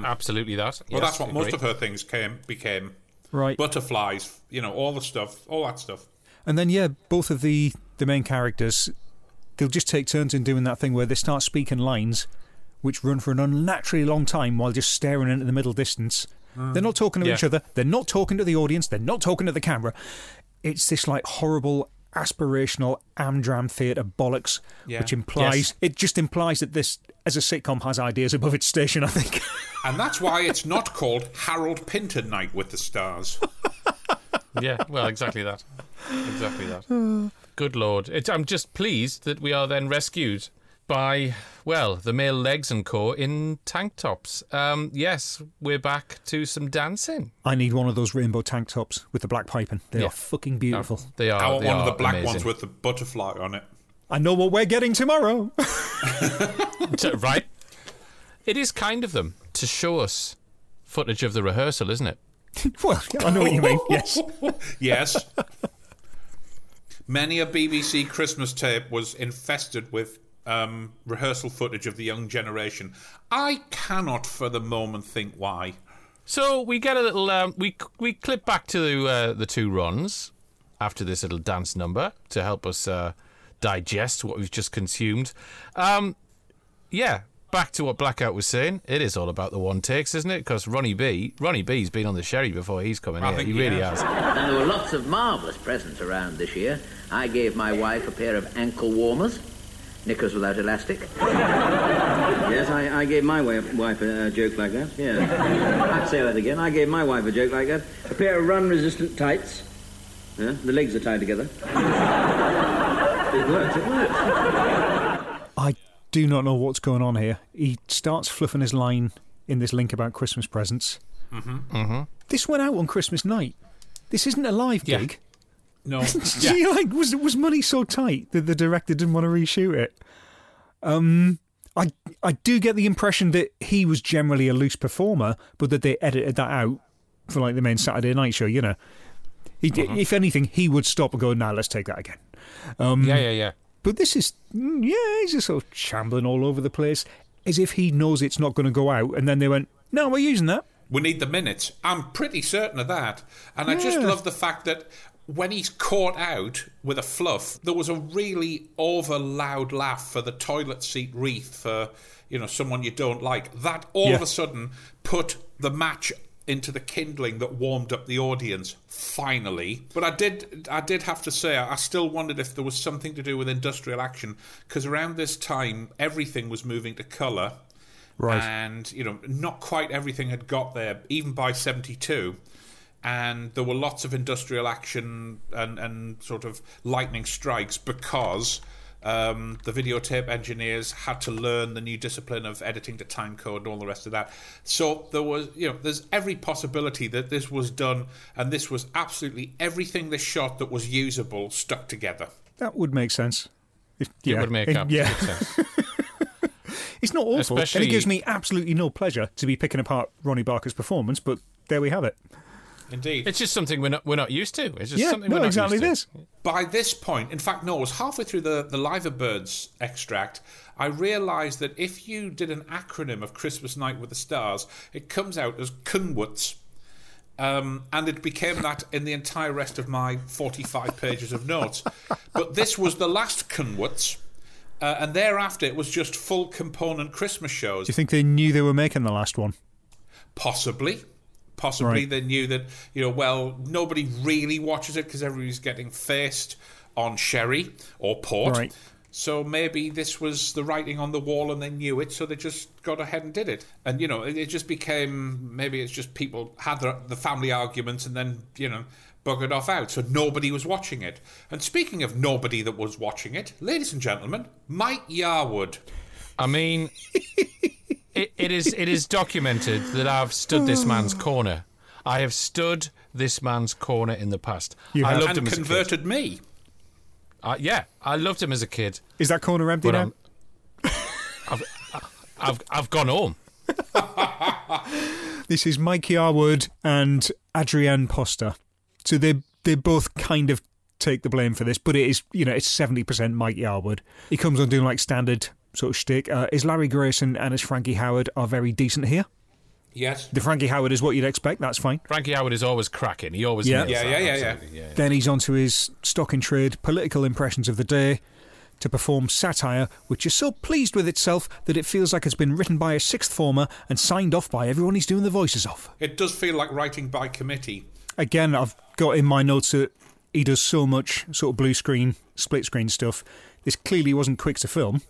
Absolutely that. Well, Yes, that's what most of her things came became. Right. Butterflies, you know, all the stuff, all that stuff. And then yeah, both of the the main characters, they'll just take turns in doing that thing where they start speaking lines, which run for an unnaturally long time while just staring into the middle distance. Mm. They're not talking to Yeah. each other. They're not talking to the audience. They're not talking to the camera. It's this like horrible aspirational amdram theatre bollocks, Yeah. which implies Yes. it just implies that this as a sitcom has ideas above its station. I think. And that's why it's not called Harold Pinter Night with the Stars. *laughs* yeah, well, exactly that. Exactly that. Good lord. It, I'm just pleased that we are then rescued by, well, the male legs and core in tank tops. Um, yes, we're back to some dancing. I need one of those rainbow tank tops with the black piping. They Yeah. are fucking beautiful. They are. I want one of the black amazing. ones with the butterfly on it. I know what we're getting tomorrow. *laughs* Right? It is kind of them to show us footage of the rehearsal, isn't it? *laughs* well, I know what you mean. Yes. *laughs* yes. Many a BBC Christmas tape was infested with um, rehearsal footage of the young generation. I cannot for the moment think why. So we get a little. Um, we we clip back to uh, the two runs after this little dance number to help us uh, digest what we've just consumed. Um, yeah, back to what Blackout was saying. It is all about the one takes, isn't it? Because Ronnie B, Ronnie B's been on the sherry before he's coming I here. He he really has. has. And there were lots of marvellous presents around this year. I gave my wife a pair of ankle warmers, knickers without elastic. *laughs* Yes, I, I gave my wife, wife a, a joke like that. Yeah. I'd say that again. I gave my wife a joke like that. A pair of run-resistant tights. Yeah, the legs are tied together. *laughs* it worked. It worked. I do not know what's going on here. He starts fluffing his line in this link about Christmas presents. Mm-hmm. Mm-hmm. This went out on Christmas night. This isn't a live gig. No. *laughs* Gee, like, was was money so tight that the director didn't want to reshoot it? Um, I I do get the impression that he was generally a loose performer, but that they edited that out for like the main Saturday night show. You know, he, Mhm. if anything, he would stop and go, "Now let's take that again." Um, Yeah, yeah, yeah. But this is, mm, yeah, he's just sort of shambling all over the place, as if he knows it's not going to go out, and then they went, "No, we're using that." We need the minutes. I'm pretty certain of that. And I just love the fact that when he's caught out with a fluff, there was a really over loud laugh for the toilet seat wreath for, you know, someone you don't like. That all of a sudden put the match into the kindling that warmed up the audience finally. But i did i did have to say i still wondered if there was something to do with industrial action because around this time everything was moving to color Right. and you know not quite everything had got there even by 72 and there were lots of industrial action and, and sort of lightning strikes because um, the videotape engineers had to learn the new discipline of editing to time code and all the rest of that. So there was, you know, there's every possibility that this was done, and this was absolutely everything they shot that was usable stuck together. That would make sense. If, It would make it- absolute yeah. sense. *laughs* It's not awful, and Especially- it gives me absolutely no pleasure to be picking apart Ronnie Barker's performance. But there we have it. Indeed. It's just something we're not we're not used to. It's just Yeah, something no, we're not exactly used to. this. By this point, in fact, no, it was halfway through the, the Liver Birds extract, I realised that if you did an acronym of Christmas Night with the Stars, it comes out as Kunwuts. Um, and it became that in the entire rest of my 45 pages of notes. But this was the last Kunwuts. Uh, and thereafter, it was just full component Christmas shows. Do you think they knew they were making the last one? Possibly. Possibly Right. they knew that, you know, well, nobody really watches it because everybody's getting faced on sherry or port. Right. So maybe this was the writing on the wall and they knew it, so they just got ahead and did it. And, you know, it, it just became maybe it's just people had the, the family arguments and then, you know, buggered off out. So nobody was watching it. And speaking of nobody that was watching it, ladies and gentlemen, Mike Yarwood. I mean, *laughs* it, it is it is documented that I've stood this *sighs* man's corner. I have stood this man's corner in the past. You I have. loved and him as converted me. Uh, yeah, I loved him as a kid. Is that corner empty But now? I've, I've I've gone home. *laughs* This is Mike Yarwood and Adrienne Posta. So they they both kind of take the blame for this, but it is you know it's seventy percent Mike Yarwood. He comes on doing like standard sort of shtick. Uh, is Larry Grayson and as Frankie Howerd are very decent here. Yes. The Frankie Howerd is what you'd expect. That's fine. Frankie Howerd is always cracking. He always Yeah. Yeah, yeah, yeah, yeah. yeah. Then he's on to his stock in trade political impressions of the day to perform satire, which is so pleased with itself that it feels like it's been written by a sixth former and signed off by everyone he's doing the voices of. It does feel like writing by committee. Again, I've got in my notes that he does so much sort of blue screen, split screen stuff. This clearly wasn't quick to film,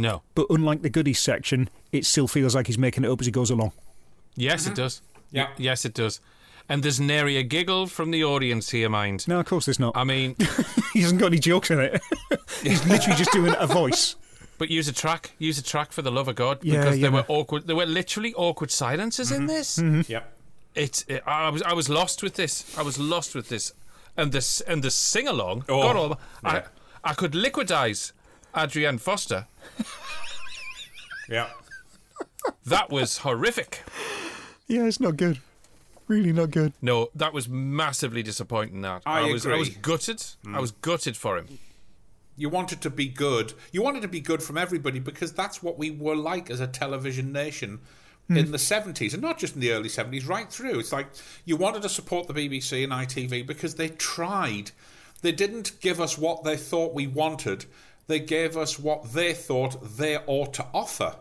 No. but unlike the goodies section, it still feels like he's making it up as he goes along. Yes, it mm-hmm. does. Yeah. Yes, it does. And there's nary a giggle from the audience here, mind. No, of course there's not. I mean, *laughs* he hasn't got any jokes in it. *laughs* he's literally just doing a voice. but use a track. Use a track for the love of God, Yeah, because yeah. there were awkward. There were literally awkward silences in mm-hmm. this. Mm-hmm. Yep. It's. It, I was. I was lost with this. I was lost with this, and this and the sing along. Oh, God, all, yeah. I I could liquidize Adrienne Posta. *laughs* Yeah. That was horrific. Yeah, it's not good. Really not good. No, that was massively disappointing. That I was. I was agree. gutted. I hmm. was gutted for him. You wanted to be good. You wanted to be good from everybody because that's what we were like as a television nation hmm. in the 70s and not just in the early 70s, right through. It's like you wanted to support the BBC and ITV because they tried. They didn't give us what they thought we wanted, they gave us what they thought they ought to offer,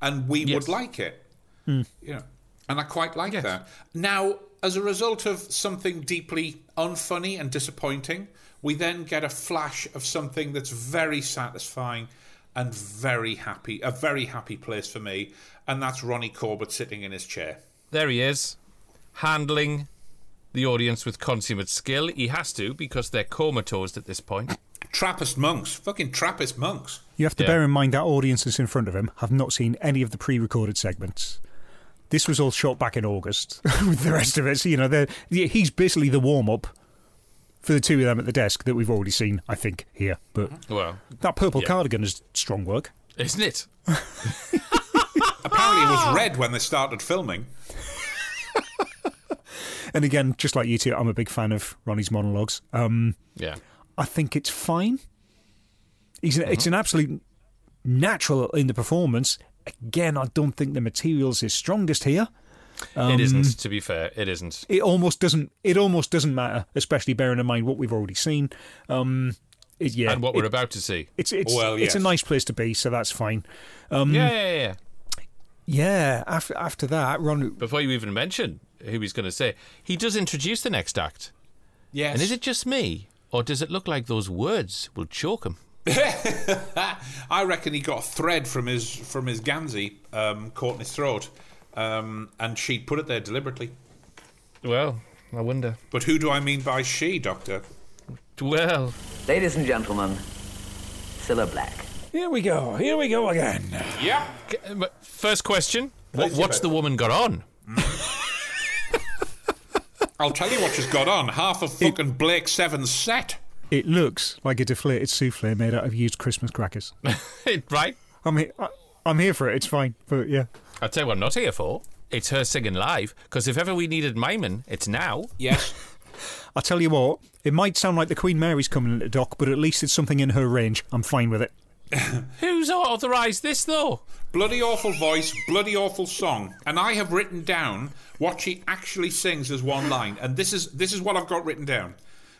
and we Yes. would like it. Hmm. You know, and I quite like that. Now, as a result of something deeply unfunny and disappointing, we then get a flash of something that's very satisfying and very happy, a very happy place for me, and that's Ronnie Corbett sitting in his chair. There he is, handling the audience with consummate skill. He has to because they're comatose at this point. Trappist monks, fucking Trappist monks. You have to Yeah. bear in mind that audiences in front of him have not seen any of the pre-recorded segments. This was all shot back in August *laughs* with the rest of it. So, you know, yeah, he's basically the warm-up for the two of them at the desk that we've already seen, I think, here. But Well, that purple Yeah. cardigan is strong work. isn't it? *laughs* Apparently, it was red when they started filming. And again, just like you two, I'm a big fan of Ronnie's monologues. Um, Yeah. I think it's fine. He's an, It's an absolute natural in the performance. Again, I don't think the material's his strongest here. it isn't. To be fair, it isn't. It almost doesn't. It almost doesn't matter, especially bearing in mind what we've already seen. Um, it, yeah, and what we're it- about to see. It's it's Well, it's a nice place to be, so that's fine. Um, yeah, yeah, yeah. yeah. After after that, Ron. Before you even mention who he's going to say, he does introduce the next act. Yes. And is it just me, or does it look like those words will choke him? *laughs* I reckon he got a thread from his from his Gansey um, caught in his throat, um, and she put it there deliberately. Well, I wonder. But who do I mean by she, Doctor? Well, Ladies and gentlemen, Cilla Black. Here we go. Here we go again. Yeah. First question: what, What's the woman got on? I'll tell you what she's got on. Half of fucking Blake Seven's set. It looks like a deflated souffle made out of used Christmas crackers. *laughs* right? I'm he- I, I'm here for it. It's fine, but yeah. I'll tell you what I'm not here for. it's her singing live. Because if ever we needed miming, it's now. Yes. *laughs* I'll tell you what, it might sound like the Queen Mary's coming into dock, but at least it's something in her range. I'm fine with it. *coughs* Who's authorised this though? Bloody awful voice, bloody awful song. And I have written down what she actually sings as one line. And this is this is what I've got written down.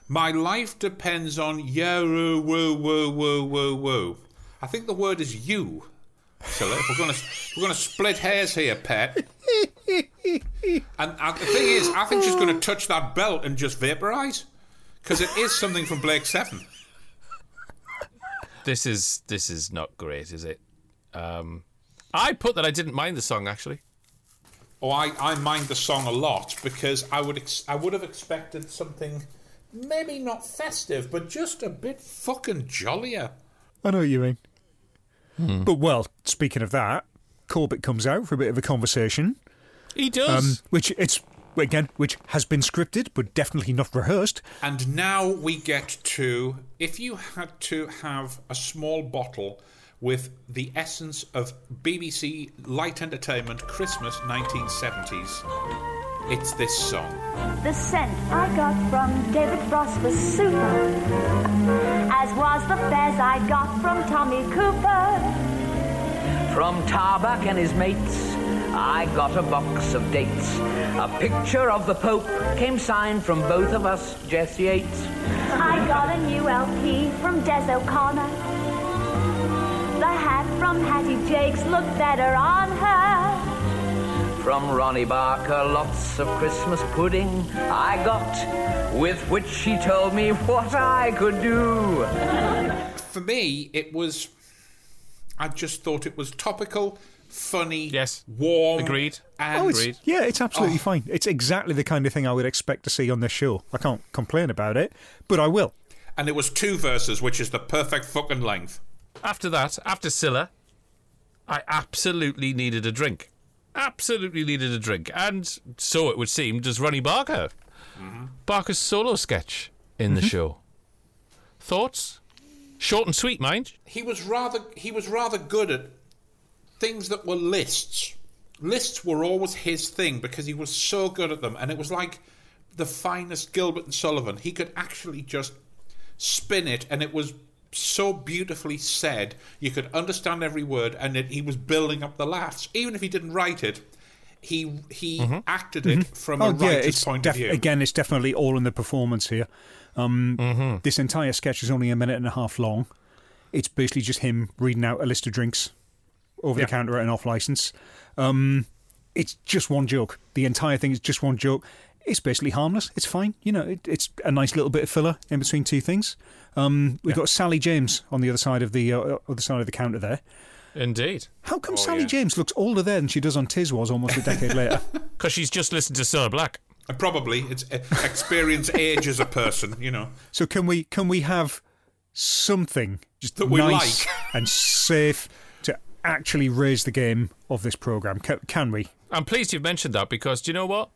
My life depends on yo woo woo woo woo woo woo. I think the word is you. Cilla, if we're gonna if we're gonna split hairs here, pet. *laughs* And uh, the thing is, I think she's going to touch that belt and just vaporise because it is something from Blake Seven. This is this is not great, is it? Um, I put that I didn't mind the song actually. Oh, I, I mind the song a lot because I would ex- I would have expected something maybe not festive, but just a bit fucking jollier. I know what you mean. But well, speaking of that, Corbett comes out for a bit of a conversation. He does. Um, which it's again, which has been scripted, but definitely not rehearsed. And now we get to if you had to have a small bottle with the essence of BBC light entertainment Christmas 1970s, it's this song. The scent I got from David Frost was super, as was the fez I got from Tommy Cooper. From Tarbuck and his mates, I got a box of dates. A picture of the Pope came signed from both of us, Jesse Yates. I got a new LP from Des O'Connor. The hat from Hattie Jacques looked better on her. From Ronnie Barker, lots of Christmas pudding I got, with which she told me what I could do. For me, it was. I just thought it was topical, funny, yes, warm, agreed, and Oh, it's, yeah, it's absolutely oh. fine. It's exactly the kind of thing I would expect to see on this show. I can't complain about it, but I will. and it was two verses, which is the perfect fucking length. After that, after Cilla, I absolutely needed a drink. Absolutely needed a drink. And so it would seem does Ronnie Barker. Mm-hmm. Barker's solo sketch in the mm-hmm. show. Thoughts? Short and sweet, mind. He was rather he was rather good at things that were lists. Lists were always his thing because he was so good at them, and it was like the finest Gilbert and Sullivan. He could actually just spin it, and it was so beautifully said. You could understand every word, and it, he was building up the laughs, even if he didn't write it. He he acted it from a oh, yeah, writer's it's point def- of view. again, it's definitely all in the performance here. Um, Mm-hmm. This entire sketch is only a minute and a half long. It's basically just him reading out a list of drinks over Yeah. the counter at an off license. Um, it's just one joke. The entire thing is just one joke. It's basically harmless. It's fine. You know, it, it's a nice little bit of filler in between two things. Um, we've got Sally James on the other side of the uh, other side of the counter there. Indeed. How come Sally James looks older there than she does on Tiswas almost a decade later? *laughs* Because she's just listened to Cilla Black. Uh, Probably it's uh, experience *laughs* age as a person, you know. So can we can we have something just That we nice like. and safe to actually raise the game of this program? Can, can we? I'm pleased you've mentioned that because do you know what?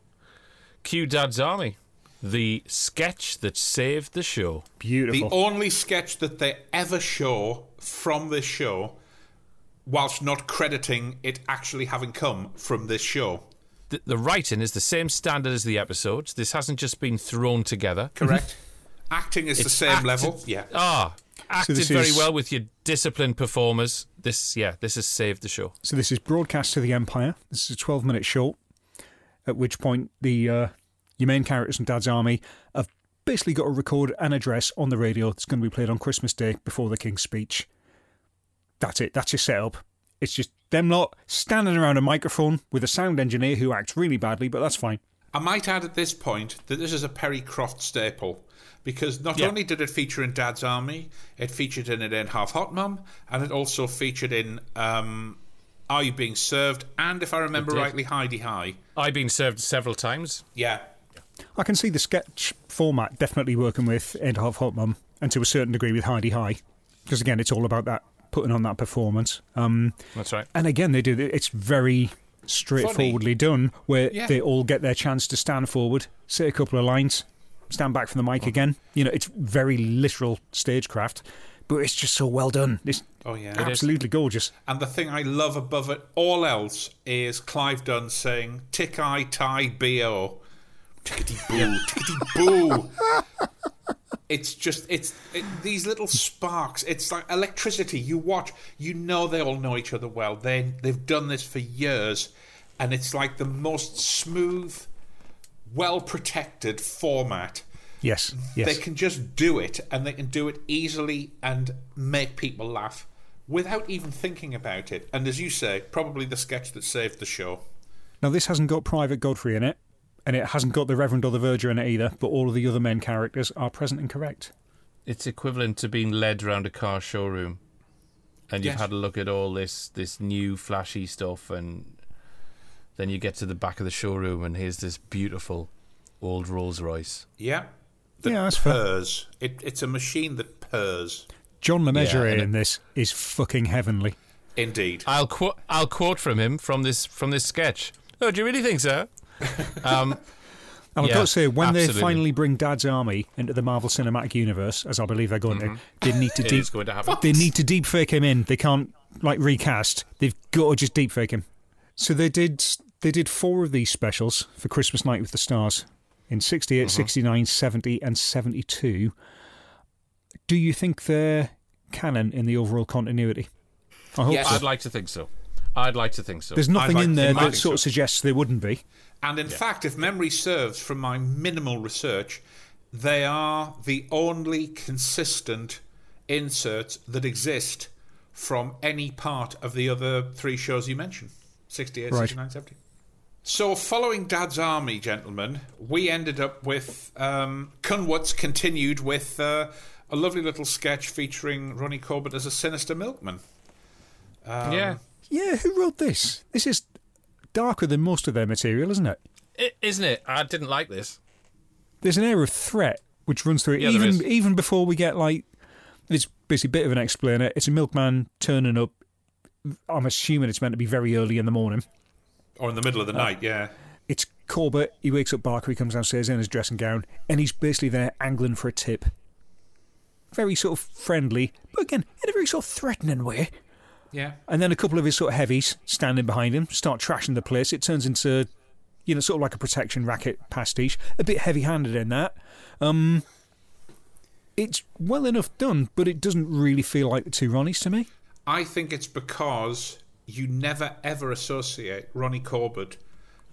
Q Dad's Army. The sketch that saved the show. Beautiful. The only sketch that they ever show from this show, whilst not crediting it actually having come from this show. The, the writing is the same standard as the episodes. This hasn't just been thrown together. Correct. *laughs* Acting is the same acted- level. Yeah. Ah, acted this very is- well with your disciplined performers. This, yeah, this has saved the show. So this is broadcast to the Empire. This is a 12 minute short. At which point the uh, your main characters from Dad's Army have basically got to record an address on the radio that's going to be played on Christmas Day before the King's speech. That's it. That's your setup. It's just them lot standing around a microphone with a sound engineer who acts really badly, but that's fine. I might add at this point that this is a Perry Croft staple because not Yeah. only did it feature in Dad's Army, it featured in it in Half Hot Mum, and it also featured in um, Are You Being Served, and if I remember rightly, Hi-de-Hi. I've been served several times. Yeah. I can see the sketch format definitely working with End Half Hot Mum and to a certain degree with Hi-de-Hi. Because again, it's all about that putting on that performance. Um, That's right. and again, they do it's very straightforwardly done where Yeah. they all get their chance to stand forward, say a couple of lines, stand back from the mic again. You know, it's very literal stagecraft. but it's just so well done. It's Oh yeah, absolutely gorgeous. And the thing I love above it all else is Clive Dunn saying "Tick I tie bo." Tickety boo, tickety boo. *laughs* *laughs* It's just it's it, these little sparks. It's like electricity. You watch, you know they all know each other well. They they've done this for years, and it's like the most smooth, well protected format. Yes, yes. They can just do it, and they can do it easily and make people laugh without even thinking about it. And as you say, probably the sketch that saved the show. Now, this hasn't got Private Godfrey in it, and it hasn't got the Reverend or the Verger in it either, but all of the other main characters are present and correct. It's equivalent to being led around a car showroom, and you've Yes. had a look at all this this new flashy stuff, and then you get to the back of the showroom, and here's this beautiful old Rolls Royce. Yeah. That Yeah, that's fair. purrs. It, it's a machine that purrs. John Le Mesurier Yeah, in this is fucking heavenly. Indeed. I'll quote I'll quote from him from this from this sketch. Oh, do you really think so? *laughs* Um, And I've yeah, got to say, when absolutely. they finally bring Dad's army into the Marvel Cinematic Universe, as I believe they're going Mhm. to, they need to deep. To they need to deep fake him in. They can't like recast. They've got to just deep fake him. So they did. They did four of these specials for Christmas Night with the Stars in 68, Mhm. 69, 70, and 72. Do you think they're canon in the overall continuity? I hope yes, so. I'd like to think so. I'd like to think so. There's nothing like in there that so. sort of suggests they wouldn't be. And in fact, if memory serves from my minimal research, they are the only consistent inserts that exist from any part of the other three shows you mentioned 68, Right. 69, 70. So, following Dad's Army, gentlemen, we ended up with um, Kunwat's continued with uh, a lovely little sketch featuring Ronnie Corbett as a sinister milkman. Um, yeah, Yeah, who wrote this? This is darker than most of their material, isn't it? I- isn't it? I didn't like this. There's an air of threat which runs through it, Yeah, there is. even even before we get like it's basically a bit of an explainer. It's a milkman turning up. I'm assuming it's meant to be very early in the morning. Or in the middle of the uh, night, yeah. It's Corbett. He wakes up Barker. He comes downstairs in his dressing gown, and he's basically there angling for a tip. Very sort of friendly, but again in a very sort of threatening way. Yeah. And then a couple of his sort of heavies standing behind him start trashing the place. It turns into, you know, sort of like a protection racket pastiche. A bit heavy handed in that. Um, it's well enough done, but it doesn't really feel like the two Ronnies to me. I think it's because you never ever associate Ronnie Corbett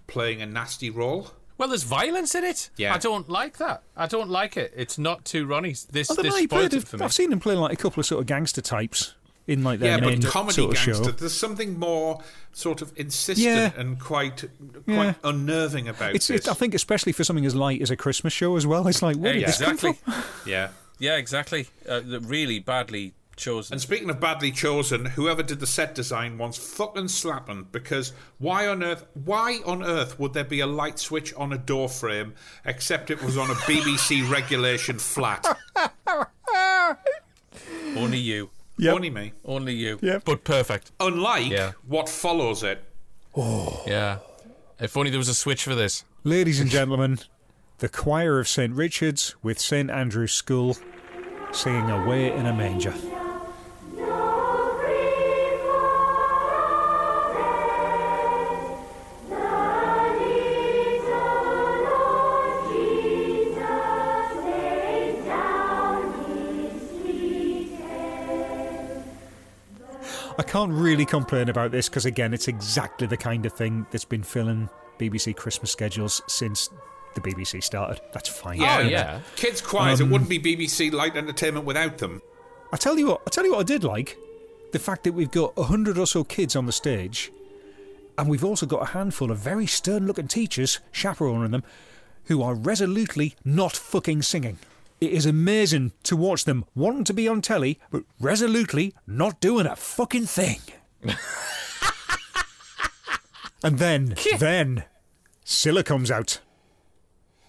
playing a nasty role. Well, there's violence in it. Yeah. I don't like that. I don't like it. It's not two Ronnies. This this know. spoils it for me. I've seen him play like a couple of sort of gangster types in like their yeah, main but comedy sort of gangster. show. There's something more sort of insistent Yeah. and quite quite Yeah. unnerving about It's, this. it's, I think, especially for something as light as a Christmas show as well. It's like, where did this come exactly. from? *laughs* yeah. Yeah, exactly. Uh, the really badly chosen. And speaking of badly chosen, whoever did the set design wants fucking slapping because why on earth why on earth would there be a light switch on a door frame except it was on a BBC regulation flat? *laughs* Only you. Only me. Only you. Yep. But perfect. Unlike Yeah. what follows it. Oh. Yeah. If only there was a switch for this. Ladies and gentlemen, the choir of St. Richard's with St. Andrew's School singing Away in a Manger. I can't really complain about this because, again, it's exactly the kind of thing that's been filling BBC Christmas schedules since the BBC started. That's fine. Yeah, yeah. Kids choirs, Um, it wouldn't be BBC light entertainment without them. I tell you what, I tell you what I did like. The fact that we've got a hundred or so kids on the stage, and we've also got a handful of very stern looking teachers chaperoning them who are resolutely not fucking singing. It is amazing to watch them wanting to be on telly, but resolutely not doing a fucking thing. *laughs* and then, then, Cilla comes out.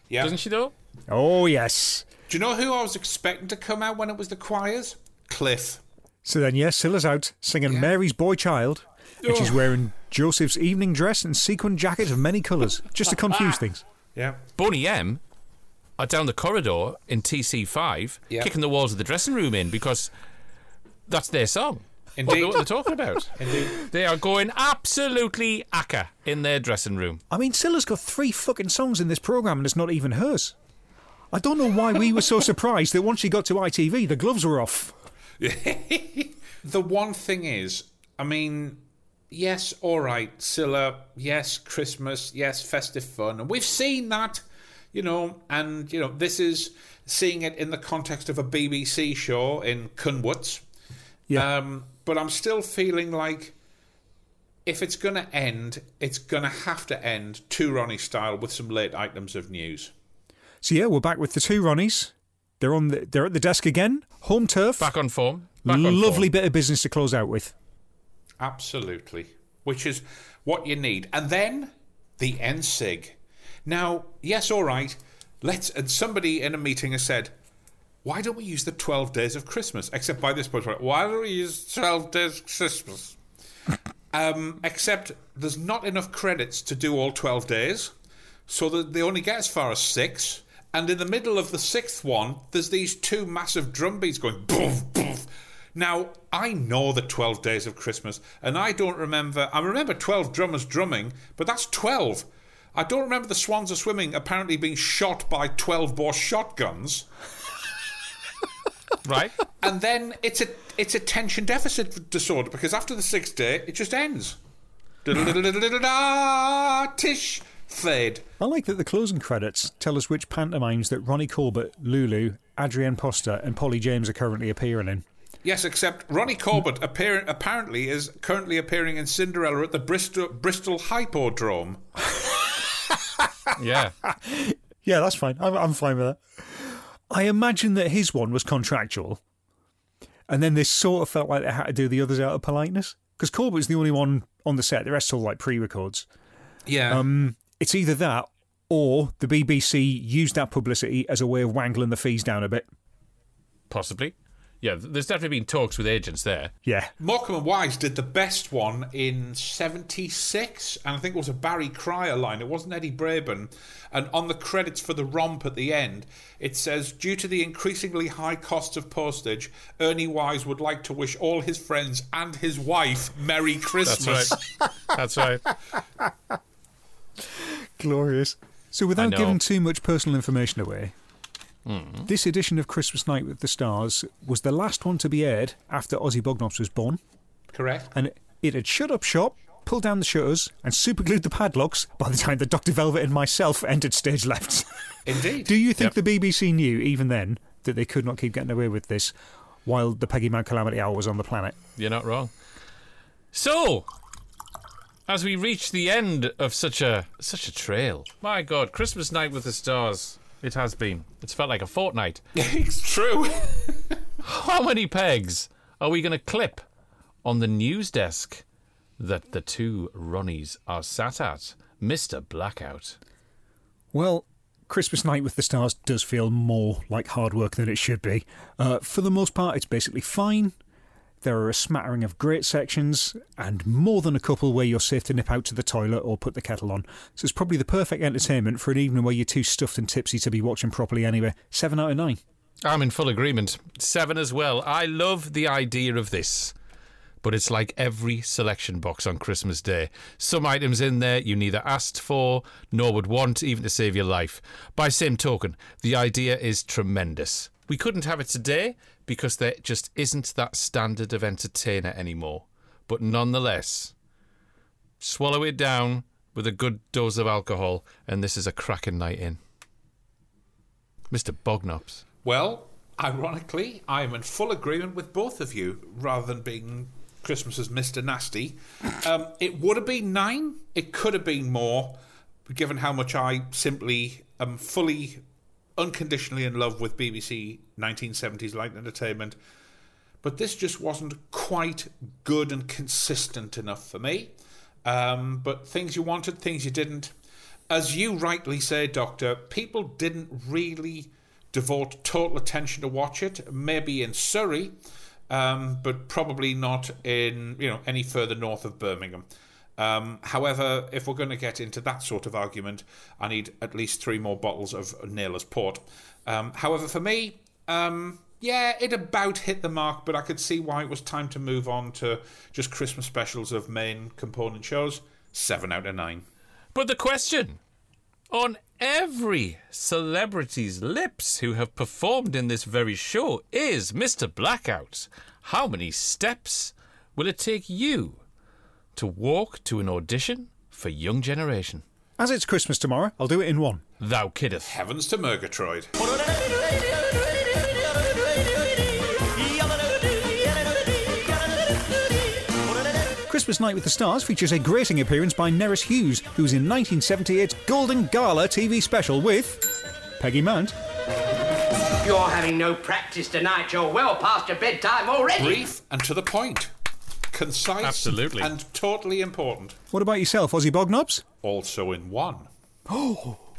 Yeah. Doesn't she though? Oh, yes. Do you know who I was expecting to come out when it was the choirs? Cliff. So then, yes, Cilla's out singing Mary's Boy Child, and she's wearing Joseph's evening dress and sequin jacket of many colours, just to confuse *laughs* things. Yeah. Boney M are down the corridor in TC5, Yeah. kicking the walls of the dressing room in because That's their song. Indeed. What, what they're talking about. *laughs* Indeed. They are going absolutely acca in their dressing room. I mean, Cilla's got three fucking songs in this programme and it's not even hers. I don't know why we were so *laughs* surprised that once she got to ITV, the gloves were off. *laughs* the one thing is, I mean, yes, all right, Cilla, yes, Christmas, yes, festive fun. And we've seen that, you know, and, you know, this is seeing it in the context of a BBC show in Cunwoods. Yeah. Um, but I'm still feeling like if it's going to end, it's going to have to end two Ronnie style with some late items of news. So yeah, we're back with the two Ronnies. They're on the, they're at the desk again. Home turf. Back on form. Back on Lovely form. bit of business to close out with. Absolutely. Which is what you need. And then the NSIG. Now, yes, all right. Let's. And somebody in a meeting has said, why don't we use the 12 days of Christmas? Except by this point, why don't we use 12 days of Christmas? um, except there's not enough credits to do all 12 days. So that they only get as far as six. And in the middle of the sixth one, there's these two massive drum beats going boof, boof. Now, I know the 12 days of Christmas, and I don't remember. I remember 12 drummers drumming, but that's 12. I don't remember the Swans are Swimming apparently being shot by 12 bore shotguns. *laughs* right. And then it's a it's attention deficit disorder because after the sixth day, it just ends. Tish fade. I like that the closing credits tell us which pantomimes that Ronnie Corbett, Lulu, Adrienne Posta, and Polly James are currently appearing in. Yes, except Ronnie Corbett appear, apparently is currently appearing in Cinderella at the Bristol Bristol Hippodrome. Yeah. *laughs* Yeah, that's fine. I'm, I'm fine with that. I imagine that his one was contractual, and then they sort of felt like they had to do the others out of politeness because Corbett Corbett's the only one on the set. The rest are all like pre-records. Yeah. Um, it's either that or the BBC used that publicity as a way of wangling the fees down a bit. Possibly. Yeah, there's definitely been talks with agents there. Yeah. Morecambe and Wise did the best one in 76, and I think it was a Barry Cryer line. It wasn't Eddie Braben. And on the credits for the romp at the end, it says, Due to the increasingly high costs of postage, Ernie Wise would like to wish all his friends and his wife Merry Christmas. That's right. *laughs* That's right. Glorious. So, without giving too much personal information away, Mm. this edition of Christmas Night with the Stars was the last one to be aired after Ozzy Bognops was born. Correct. And it had shut up shop, pulled down the shutters, and superglued the padlocks by the time that Dr. Velvet and myself entered stage left. *laughs* Indeed. Do you think the BBC knew, even then, that they could not keep getting away with this while the Peggy Mount Calamity Hour was on the planet? You're not wrong. So, as we reach the end of such a such a trail, my God, Christmas night with the stars. It has been. It's felt like a fortnight. *laughs* it's true. *laughs* How many pegs are we going to clip on the news desk that the two Ronnies are sat at, Mister Blackout? Well, Christmas Night with the Stars does feel more like hard work than it should be. Uh, for the most part, it's basically fine. There are a smattering of great sections, and more than a couple where you're safe to nip out to the toilet or put the kettle on. So it's probably the perfect entertainment for an evening where you're too stuffed and tipsy to be watching properly anyway. 7 out of 9. I'm in full agreement. Seven as well. I love the idea of this. But it's like every selection box on Christmas Day. Some items in there you neither asked for nor would want, even to save your life. By same token, the idea is tremendous. We couldn't have it today because there just isn't that standard of entertainer anymore. But nonetheless, swallow it down with a good dose of alcohol, and this is a cracking night in. Mr. Bognops. Well, ironically, I am in full agreement with both of you, rather than being Christmas's Mr. Nasty. Um, it would have been nine. It could have been more, given how much I simply am fully, unconditionally in love with BBC 1970s light entertainment. But this just wasn't quite good and consistent enough for me. Um, but things you wanted, things you didn't. As you rightly say, Doctor, people didn't really devote total attention to watch it. Maybe in Surrey, um, but probably not in you know any further north of Birmingham. Um, however, if we're going to get into that sort of argument, I need at least three more bottles of Taylor's Port. Um, however, for me, um, yeah, it about hit the mark, but I could see why it was time to move on to just Christmas specials of main component shows. Seven out of nine. But the question on every celebrity's lips who have performed in this very show is Mr. Blackout. How many steps will it take you to walk to an audition for Young Generation? As it's Christmas tomorrow, I'll do it in one. Thou kiddeth. Heavens to Murgatroyd. Christmas Night with the Stars features a grating appearance by Nerys Hughes, who's in 1978's Golden Gala TV special with Peggy Mount. You're having no practice tonight. You're well past your bedtime already. Brief and to the point. Concise Absolutely. and totally important. What about yourself, Ozzy Bognobs? Also in one. Oh. *gasps*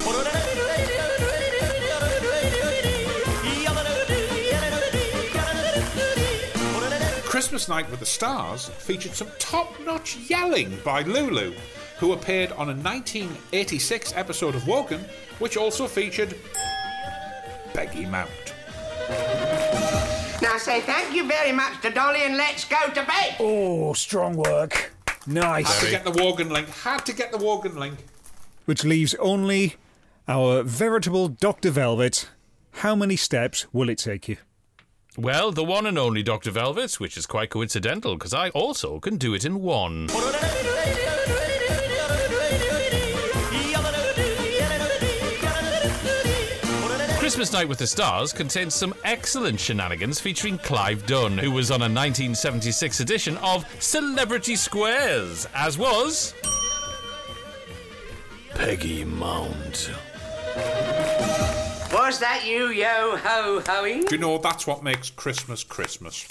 Christmas Night with the Stars featured some top notch yelling by Lulu, who appeared on a 1986 episode of Wogan, which also featured Peggy Mount. Now say thank you very much to Dolly and let's go to bed. Oh, strong work. Nice. Had to get the Wogan link. Had to get the Wogan link. Which leaves only our veritable Dr. Velvet. How many steps will it take you? Well, the one and only Dr. Velvet, which is quite coincidental because I also can do it in one. *laughs* Christmas Night with the Stars contains some excellent shenanigans featuring Clive Dunn, who was on a 1976 edition of Celebrity Squares, as was. Peggy Mount. Was that you, yo ho hoing? Do you know that's what makes Christmas Christmas?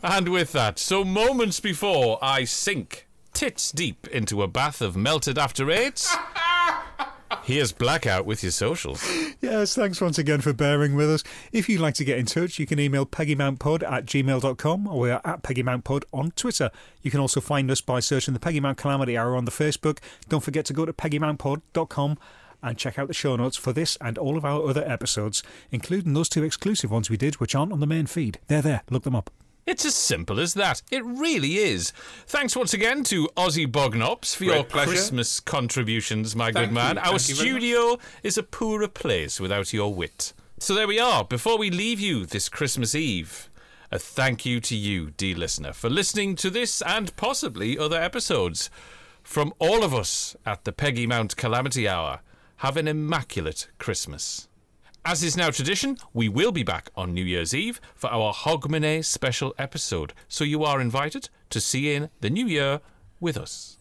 And with that, so moments before I sink tits deep into a bath of melted after eights, *laughs* here's Blackout with your socials. Yes, thanks once again for bearing with us. If you'd like to get in touch, you can email peggymountpod at gmail.com or we are at peggymountpod on Twitter. You can also find us by searching the Peggy Mount Calamity Hour on the Facebook. Don't forget to go to peggymountpod.com and check out the show notes for this and all of our other episodes, including those two exclusive ones we did, which aren't on the main feed. They're there, look them up. It's as simple as that. It really is. Thanks once again to Ozzy Bognops for Great your pleasure. Christmas contributions, my Thank good man. you. Our Thank you very much. studio is a poorer place without your wit. So there we are. Before we leave you this Christmas Eve, a thank you to you, dear listener, for listening to this and possibly other episodes. From all of us at the Peggy Mount Calamity Hour, have an immaculate Christmas. As is now tradition, we will be back on New Year's Eve for our Hogmanay special episode, so you are invited to see in the new year with us.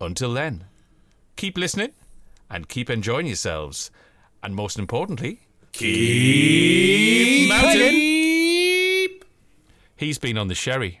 Until then, keep listening and keep enjoying yourselves. And most importantly, keep mounting. He's been on the sherry.